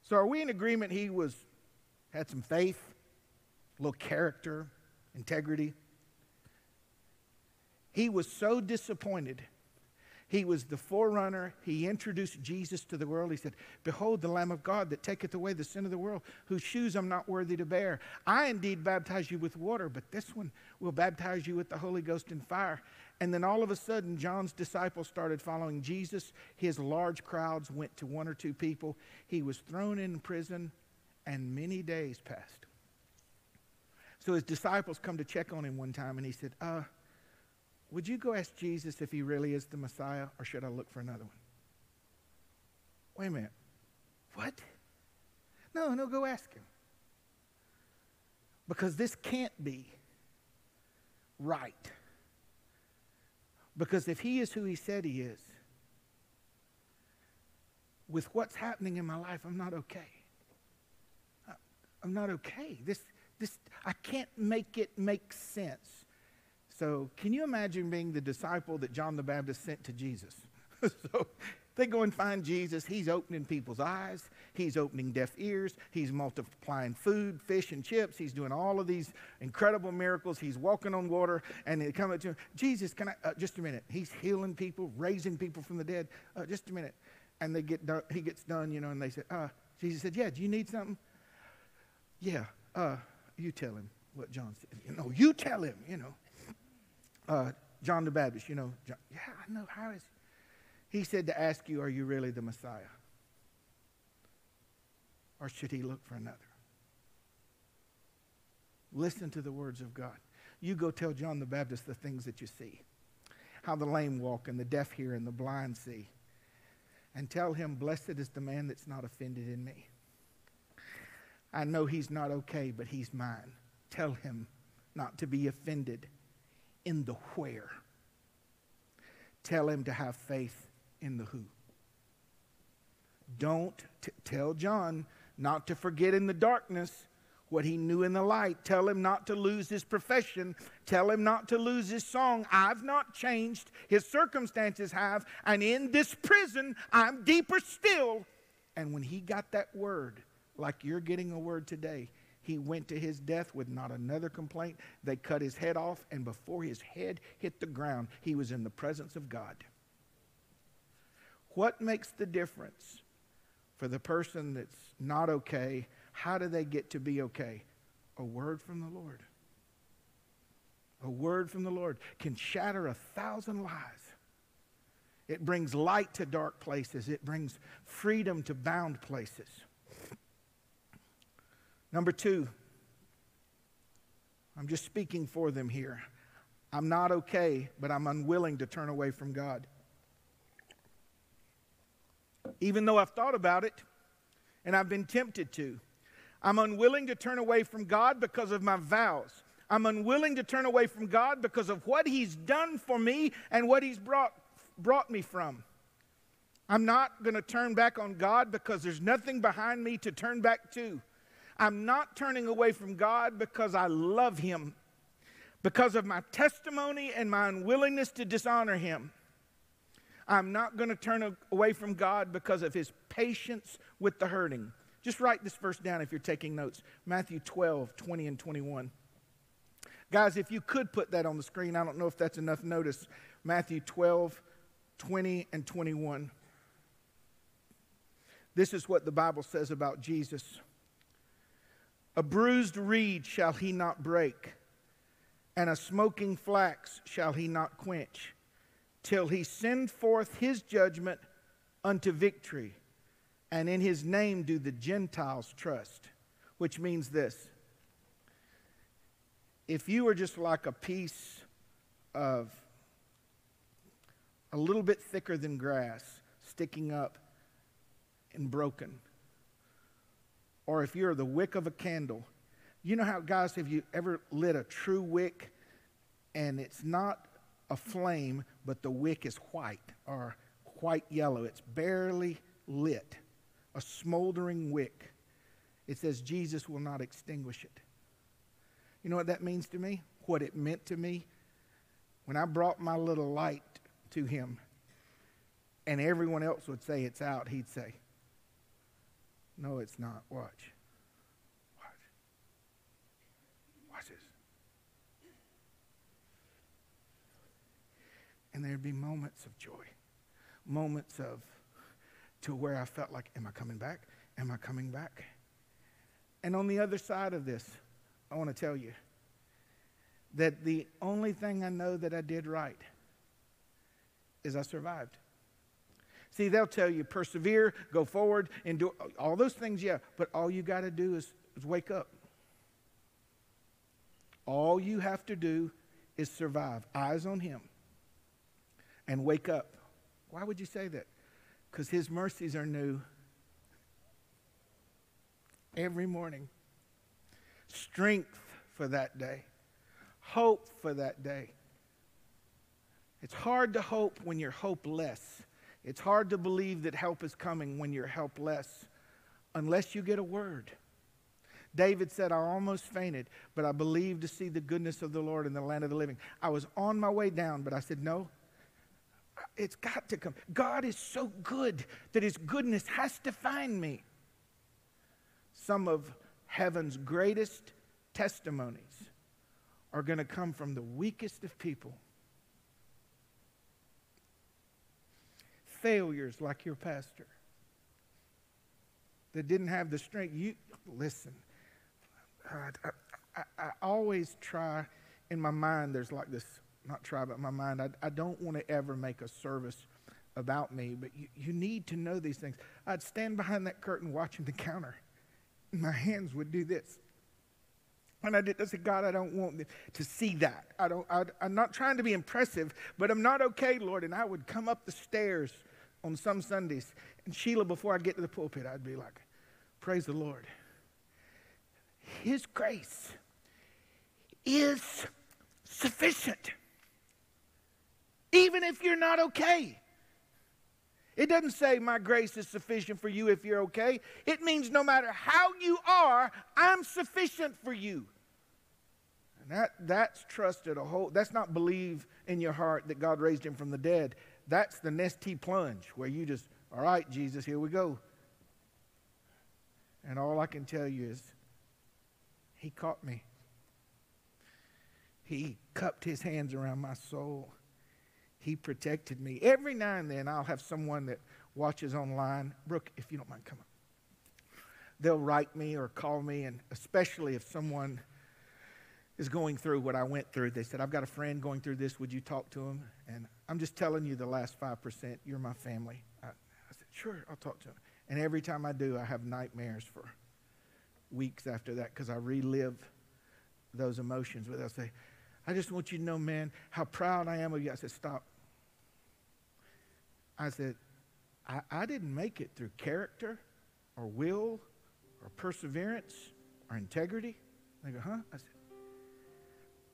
[SPEAKER 4] So are we in agreement he was had some faith, little character, integrity? He was so disappointed. He was the forerunner. He introduced Jesus to the world. He said, Behold, the Lamb of God that taketh away the sin of the world, whose shoes I'm not worthy to bear. I indeed baptize you with water, but this one will baptize you with the Holy Ghost and fire. And then all of a sudden, John's disciples started following Jesus. His large crowds went to one or two people. He was thrown in prison, and many days passed. So his disciples come to check on him one time, and he said, uh, Would you go ask Jesus if he really is the Messiah, or should I look for another one? Wait a minute. What? No, no, go ask him. Because this can't be right. Because if he is who he said he is, with what's happening in my life, I'm not okay. I'm not okay. This, this, I can't make it make sense. So, can you imagine being the disciple that John the Baptist sent to Jesus? so, they go and find Jesus. He's opening people's eyes. He's opening deaf ears. He's multiplying food, fish, and chips. He's doing all of these incredible miracles. He's walking on water. And they come up to him, Jesus, can I, uh, just a minute. He's healing people, raising people from the dead. Uh, just a minute. And they get done, he gets done, you know, and they said, uh, Jesus said, Yeah, do you need something? Yeah, uh, you tell him what John said. You know, you tell him, you know. Uh, John the Baptist, you know, John, yeah, I know. How is he said to ask you, Are you really the Messiah? Or should he look for another? Listen to the words of God. You go tell John the Baptist the things that you see how the lame walk and the deaf hear and the blind see. And tell him, Blessed is the man that's not offended in me. I know he's not okay, but he's mine. Tell him not to be offended in the where. Tell him to have faith in the who. Don't t- tell John not to forget in the darkness what he knew in the light. Tell him not to lose his profession. Tell him not to lose his song. I've not changed. His circumstances have. And in this prison, I'm deeper still. And when he got that word, like you're getting a word today, he went to his death with not another complaint. They cut his head off, and before his head hit the ground, he was in the presence of God. What makes the difference for the person that's not okay? How do they get to be okay? A word from the Lord. A word from the Lord can shatter a thousand lies. It brings light to dark places, it brings freedom to bound places. Number two, I'm just speaking for them here. I'm not okay, but I'm unwilling to turn away from God even though I've thought about it and I've been tempted to. I'm unwilling to turn away from God because of my vows. I'm unwilling to turn away from God because of what He's done for me and what He's brought, brought me from. I'm not going to turn back on God because there's nothing behind me to turn back to. I'm not turning away from God because I love Him, because of my testimony and my unwillingness to dishonor Him. I'm not going to turn away from God because of his patience with the hurting. Just write this verse down if you're taking notes Matthew 12, 20, and 21. Guys, if you could put that on the screen, I don't know if that's enough notice. Matthew 12, 20, and 21. This is what the Bible says about Jesus. A bruised reed shall he not break, and a smoking flax shall he not quench till he send forth his judgment unto victory, and in his name do the Gentiles trust. Which means this if you were just like a piece of a little bit thicker than grass sticking up and broken, or if you're the wick of a candle, you know how, guys, have you ever lit a true wick and it's not a flame, but the wick is white or white yellow. It's barely lit, a smoldering wick. It says Jesus will not extinguish it. You know what that means to me? What it meant to me? When I brought my little light to him and everyone else would say it's out, he'd say, No, it's not. Watch. Watch. Watch this. And there'd be moments of joy, moments of to where I felt like, Am I coming back? Am I coming back? And on the other side of this, I want to tell you that the only thing I know that I did right is I survived. See, they'll tell you persevere, go forward, and do all those things, yeah, but all you got to do is, is wake up. All you have to do is survive, eyes on Him, and wake up. Why would you say that? Because His mercies are new every morning. Strength for that day, hope for that day. It's hard to hope when you're hopeless. It's hard to believe that help is coming when you're helpless unless you get a word. David said, I almost fainted, but I believed to see the goodness of the Lord in the land of the living. I was on my way down, but I said, No, it's got to come. God is so good that His goodness has to find me. Some of heaven's greatest testimonies are going to come from the weakest of people. Failures like your pastor that didn't have the strength. You listen. I, I, I, always try in my mind. There's like this, not try, but my mind. I, I don't want to ever make a service about me, but you, you need to know these things. I'd stand behind that curtain watching the counter. My hands would do this. And I did. I said, God, I don't want to see that. I don't. I, I'm not trying to be impressive, but I'm not okay, Lord. And I would come up the stairs on some Sundays, and Sheila, before I get to the pulpit, I'd be like, "Praise the Lord." His grace is sufficient. Even if you're not okay. It doesn't say my grace is sufficient for you if you're okay. It means no matter how you are, I'm sufficient for you. And that, that's trusted a whole, that's not believe in your heart that God raised him from the dead. That's the Nestea plunge where you just, all right, Jesus, here we go. And all I can tell you is, he caught me. He cupped his hands around my soul. He protected me. Every now and then, I'll have someone that watches online. Brooke, if you don't mind coming. They'll write me or call me, and especially if someone is going through what I went through, they said, I've got a friend going through this. Would you talk to him? And I'm just telling you the last 5%. You're my family. I, I said, Sure, I'll talk to him. And every time I do, I have nightmares for weeks after that because I relive those emotions. But they'll say, I just want you to know, man, how proud I am of you. I said, Stop. I said, I, I didn't make it through character or will or perseverance or integrity. They go, Huh? I said,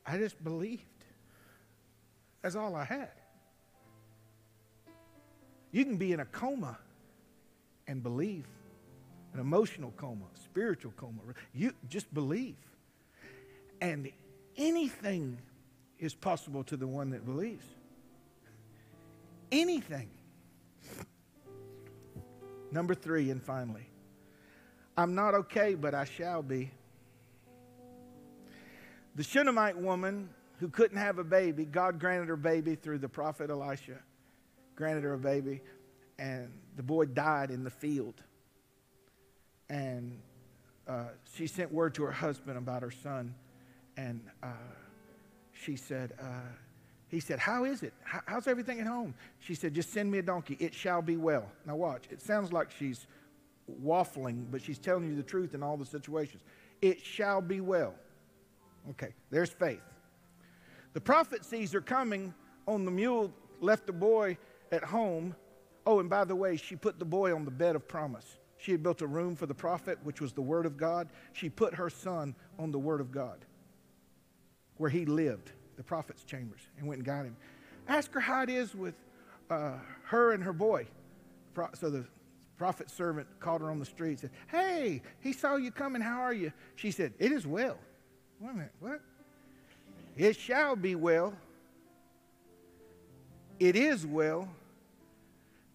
[SPEAKER 4] I just believed. That's all I had. You can be in a coma and believe an emotional coma, spiritual coma. You just believe. And anything is possible to the one that believes. Anything. Number three, and finally, I'm not okay, but I shall be. The Shunammite woman who couldn't have a baby, God granted her baby through the prophet Elisha, granted her a baby, and the boy died in the field and uh, she sent word to her husband about her son, and uh, she said, uh, he said, How is it? How's everything at home? She said, Just send me a donkey. It shall be well. Now, watch. It sounds like she's waffling, but she's telling you the truth in all the situations. It shall be well. Okay, there's faith. The prophet sees her coming on the mule, left the boy at home. Oh, and by the way, she put the boy on the bed of promise. She had built a room for the prophet, which was the Word of God. She put her son on the Word of God, where he lived, the prophet's chambers, and went and got him. Ask her how it is with uh, her and her boy. So the prophet's servant called her on the street and said, Hey, he saw you coming. How are you? She said, It is well. Wait a minute, what? It shall be well. It is well.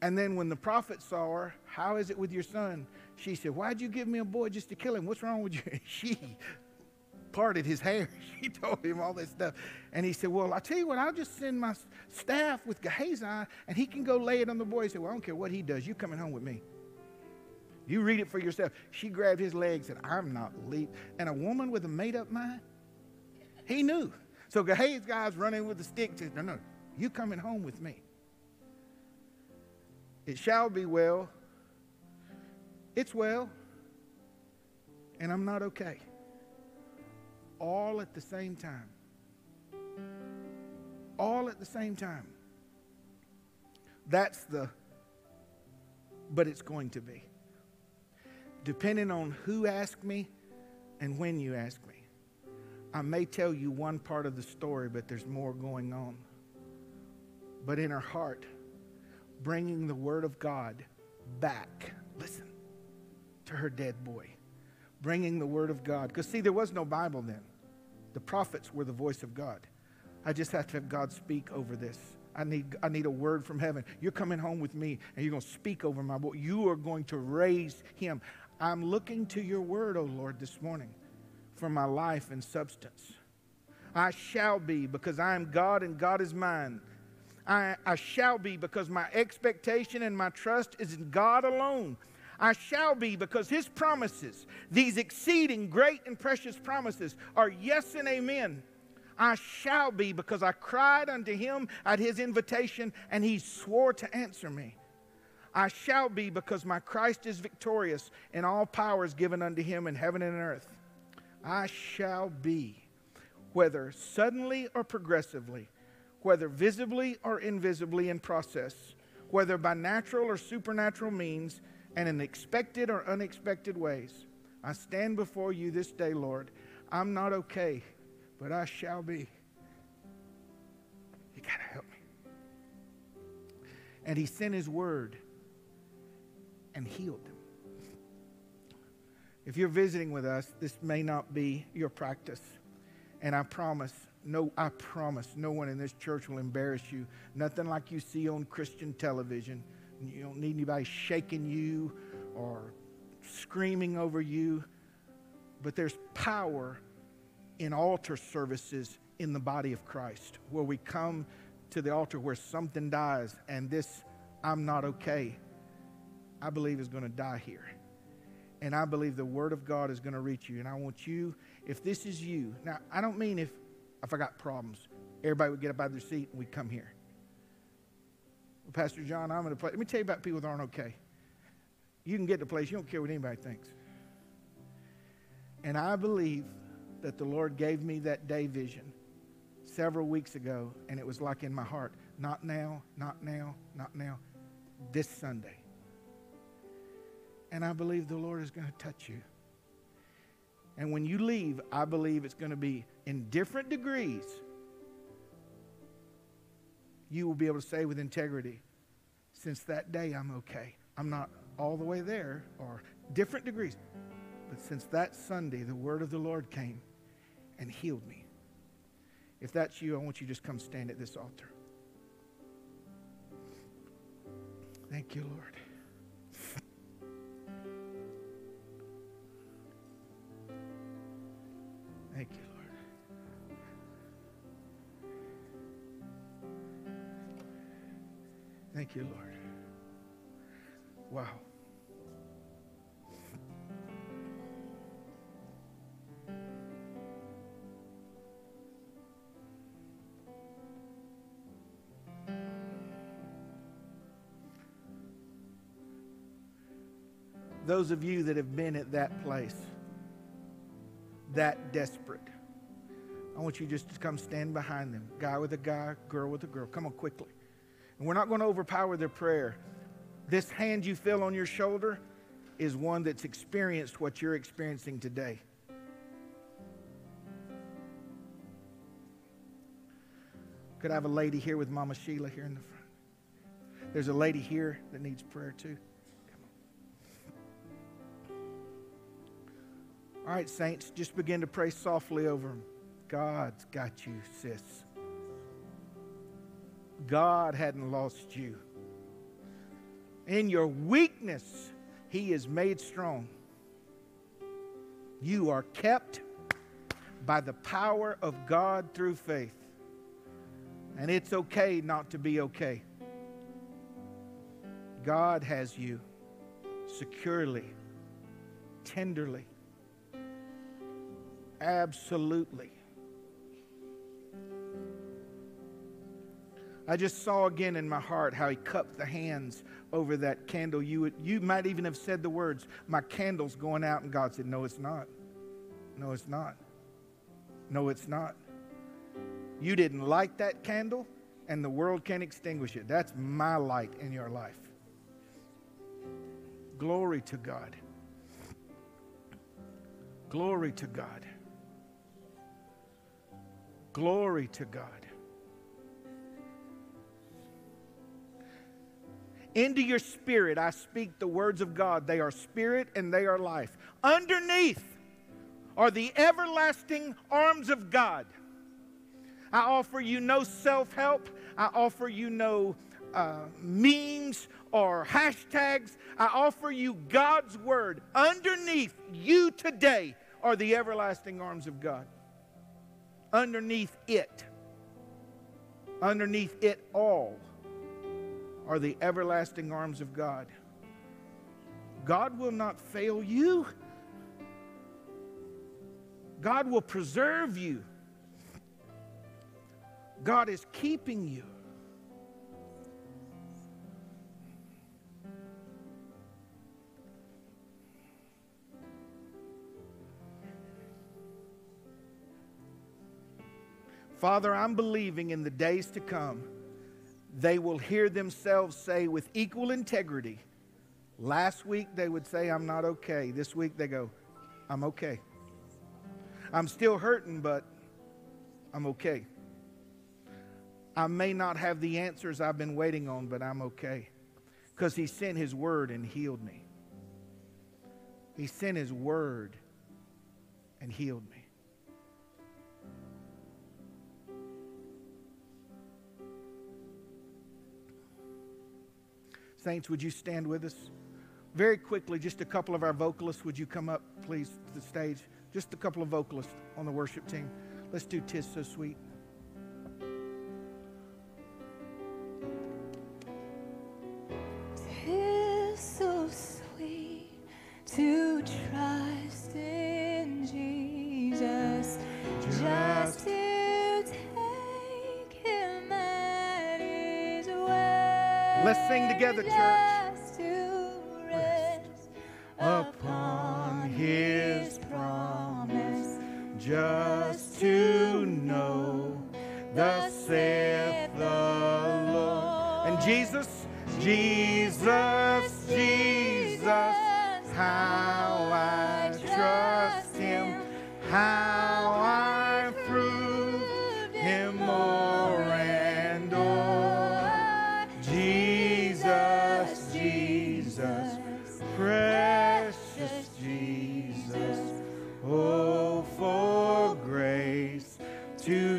[SPEAKER 4] And then when the prophet saw her, how is it with your son? She said, Why'd you give me a boy just to kill him? What's wrong with you? She parted his hair. She told him all this stuff. And he said, Well, I'll tell you what, I'll just send my staff with Gehazi and he can go lay it on the boy. He said, Well, I don't care what he does. You coming home with me. You read it for yourself. She grabbed his legs and said, I'm not leap. And a woman with a made up mind? He knew. So Gehazi's guy's running with the stick said, No, no, you coming home with me. It shall be well. It's well. And I'm not okay. all at the same time. All at the same time. That's the, but it's going to be. Depending on who asked me and when you ask me. I may tell you one part of the story, but there's more going on. But in her heart, bringing the Word of God back, listen, to her dead boy. Bringing the Word of God. Because, see, there was no Bible then. The prophets were the voice of God. I just have to have God speak over this. I need, I need a word from heaven. You're coming home with me and you're going to speak over my boy. You are going to raise him. I'm looking to your word, O oh Lord, this morning for my life and substance. I shall be because I am God and God is mine. I, I shall be because my expectation and my trust is in God alone. I shall be because his promises, these exceeding great and precious promises, are yes and amen. I shall be because I cried unto him at his invitation and he swore to answer me. I shall be because my Christ is victorious and all power is given unto him in heaven and earth. I shall be, whether suddenly or progressively, whether visibly or invisibly in process, whether by natural or supernatural means, and in expected or unexpected ways. I stand before you this day, Lord. I'm not okay, but I shall be. You got to help me. And he sent his word and healed them. If you're visiting with us, this may not be your practice. And I promise, no, I promise no one in this church will embarrass you. Nothing like you see on Christian television. You don't need anybody shaking you or screaming over you. But there's power in altar services in the body of Christ where we come to the altar where something dies and this I'm not okay I believe is going to die here. And I believe the Word of God is going to reach you. And I want you, if this is you, now I don't mean if, if I got problems, everybody would get up out of their seat and we'd come here. Well, Pastor John, I'm in a place. Let me tell you about people that aren't okay. You can get to a place, you don't care what anybody thinks. And I believe that the Lord gave me that day vision several weeks ago, and it was like in my heart not now, not now, not now, this Sunday. And I believe the Lord is going to touch you. And when you leave, I believe it's going to be in different degrees. You will be able to say with integrity, since that day, I'm okay. I'm not all the way there or different degrees. But since that Sunday, the word of the Lord came and healed me. If that's you, I want you to just come stand at this altar. Thank you, Lord. Thank you, Lord. Thank you, Lord. Wow. Those of you that have been at that place, that desperate, I want you just to come stand behind them. Guy with a guy, girl with a girl. Come on quickly. And we're not going to overpower their prayer. This hand you feel on your shoulder is one that's experienced what you're experiencing today. Could I have a lady here with Mama Sheila here in the front? There's a lady here that needs prayer too. All right, saints, just begin to pray softly over them. God's got you, sis. God hadn't lost you. In your weakness, He is made strong. You are kept by the power of God through faith. And it's okay not to be okay. God has you securely, tenderly, absolutely. I just saw again in my heart how he cupped the hands over that candle. You, would, you might even have said the words, My candle's going out. And God said, No, it's not. No, it's not. No, it's not. You didn't light that candle, and the world can't extinguish it. That's my light in your life. Glory to God. Glory to God. Glory to God. Into your spirit, I speak the words of God. They are spirit and they are life. Underneath are the everlasting arms of God. I offer you no self help. I offer you no uh, memes or hashtags. I offer you God's word. Underneath you today are the everlasting arms of God. Underneath it, underneath it all, are the everlasting arms of God. God will not fail you. God will preserve you. God is keeping you. Father, I'm believing in the days to come, they will hear themselves say with equal integrity. Last week they would say, I'm not okay. This week they go, I'm okay. I'm still hurting, but I'm okay. I may not have the answers I've been waiting on, but I'm okay. Because He sent His word and healed me. He sent His word and healed me. Saints, would you stand with us? Very quickly, just a couple of our vocalists, would you come up, please, to the stage? Just a couple of vocalists on the worship team. Let's do Tis So Sweet.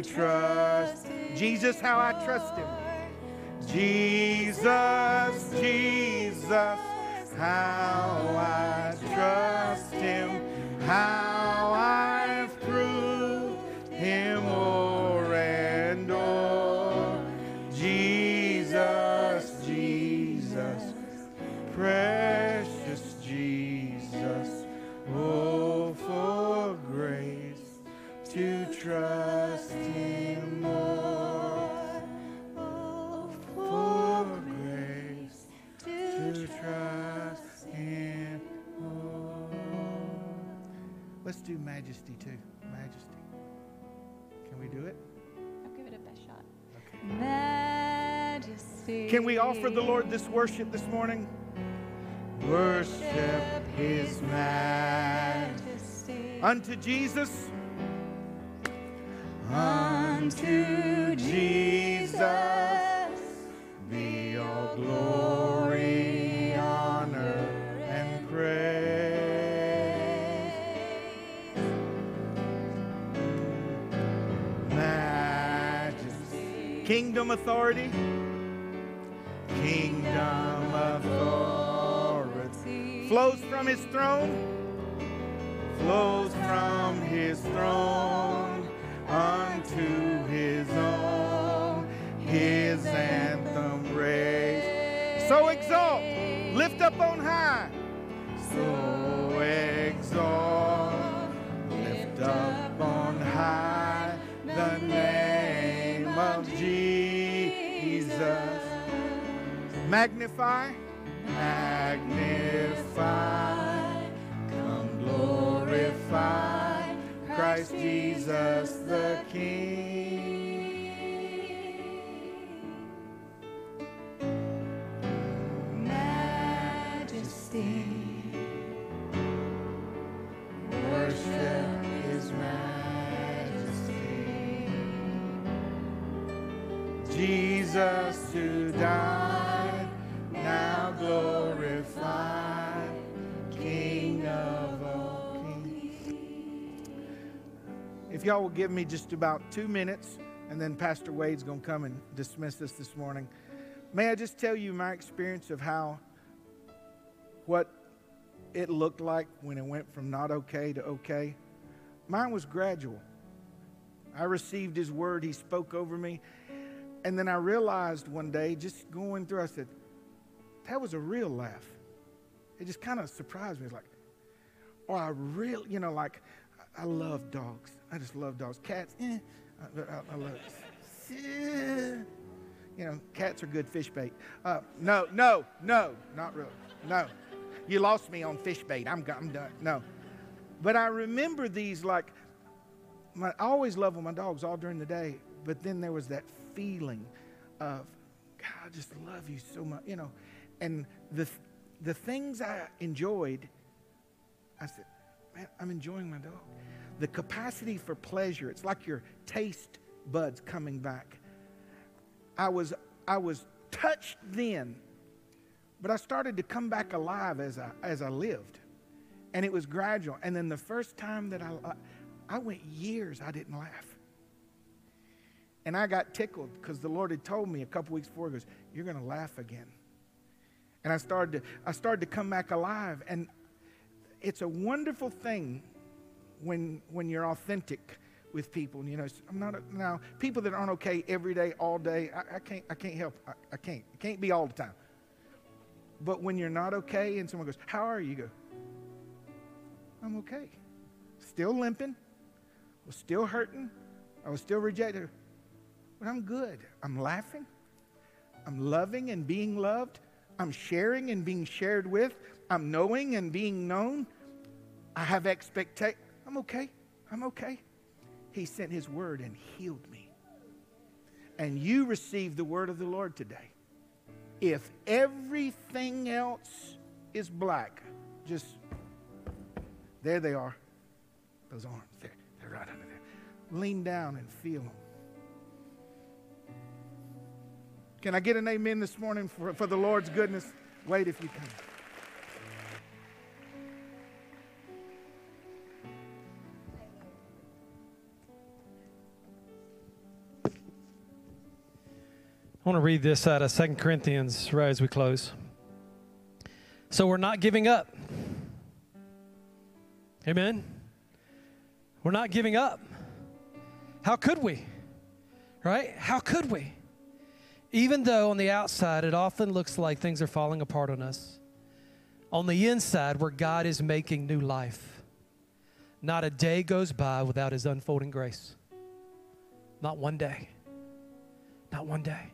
[SPEAKER 3] Trust. Jesus,
[SPEAKER 4] how I trust him. Jesus, Jesus, how I trust him, how Can we offer the Lord this worship this morning? Worship his majesty. Unto Jesus. Unto Jesus be all glory, honor, and praise. Majesty. Kingdom authority. Kingdom authority flows from his throne, flows from his throne unto his own, his anthem raise. So exalt, lift up on high. So exalt, Magnify. Magnify. Come glorify Christ Jesus the King. Majesty. Worship his majesty. Jesus to die. King of all kings. If y'all will give me just about two minutes, and then Pastor Wade's going to come and dismiss us this morning. May I just tell you my experience of how, what it looked like when it went from not okay to okay? Mine was gradual. I received his word, he spoke over me. And then I realized one day, just going through, I said, that was a real laugh. It just kind of surprised me. It's like, or I really, you know, like, I love dogs. I just love dogs. Cats, eh. I, I, I love eh. You know, cats are good fish bait. Uh, no, no, no, not really. No. You lost me on fish bait. I'm, I'm done. No. But I remember these like, my, I always love my dogs all during the day, but then there was that feeling of, God, I just love you so much, you know. And the, the things I enjoyed, I said, man, I'm enjoying my dog. The capacity for pleasure, it's like your taste buds coming back. I was, I was touched then, but I started to come back alive as I, as I lived. And it was gradual. And then the first time that I, I went years, I didn't laugh. And I got tickled because the Lord had told me a couple weeks before, He goes, You're going to laugh again. And I started, to, I started to come back alive. And it's a wonderful thing when, when you're authentic with people. You know, I'm not a, now people that aren't okay every day, all day. I, I can't, I can't help. I, I can't. It can't be all the time. But when you're not okay, and someone goes, "How are you?" you go, "I'm okay." Still limping, was still hurting, I was still rejected, but I'm good. I'm laughing. I'm loving and being loved. I'm sharing and being shared with. I'm knowing and being known. I have expectation. I'm okay. I'm okay. He sent His word and healed me. And you receive the word of the Lord today. If everything else is black, just there they are. Those arms, they're, they're right under there. Lean down and feel them. Can I get an amen this morning for, for the Lord's goodness? Wait if you can.
[SPEAKER 1] I want to read this out of Second Corinthians right as we close. So we're not giving up. Amen. We're not giving up. How could we? Right? How could we? Even though on the outside it often looks like things are falling apart on us, on the inside where God is making new life, not a day goes by without His unfolding grace. Not one day. Not one day.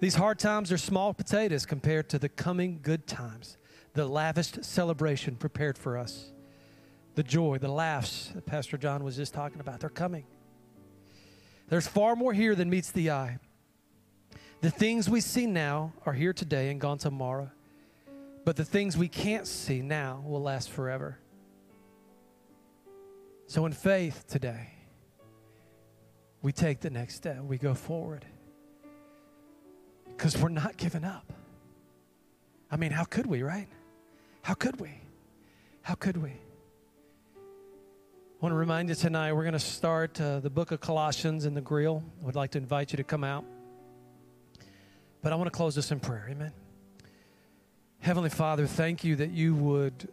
[SPEAKER 1] These hard times are small potatoes compared to the coming good times, the lavished celebration prepared for us, the joy, the laughs that Pastor John was just talking about. They're coming. There's far more here than meets the eye. The things we see now are here today and gone tomorrow, but the things we can't see now will last forever. So, in faith today, we take the next step, we go forward because we're not giving up. I mean, how could we, right? How could we? How could we? I want to remind you tonight we're going to start uh, the book of Colossians in the grill. I would like to invite you to come out. But I want to close this in prayer. Amen. Heavenly Father, thank you that you would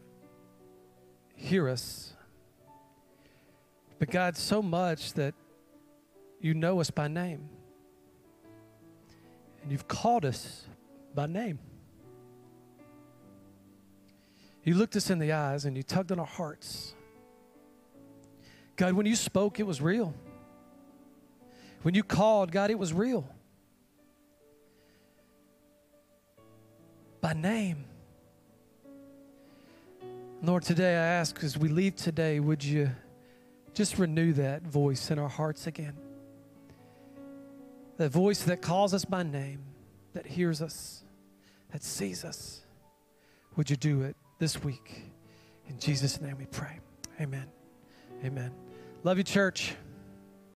[SPEAKER 1] hear us. But God, so much that you know us by name. And you've called us by name. You looked us in the eyes and you tugged on our hearts. God, when you spoke, it was real. When you called, God, it was real. By name. Lord, today I ask as we leave today, would you just renew that voice in our hearts again? The voice that calls us by name, that hears us, that sees us. would you do it this week? In Jesus' name we pray. Amen. Amen. Love you, church.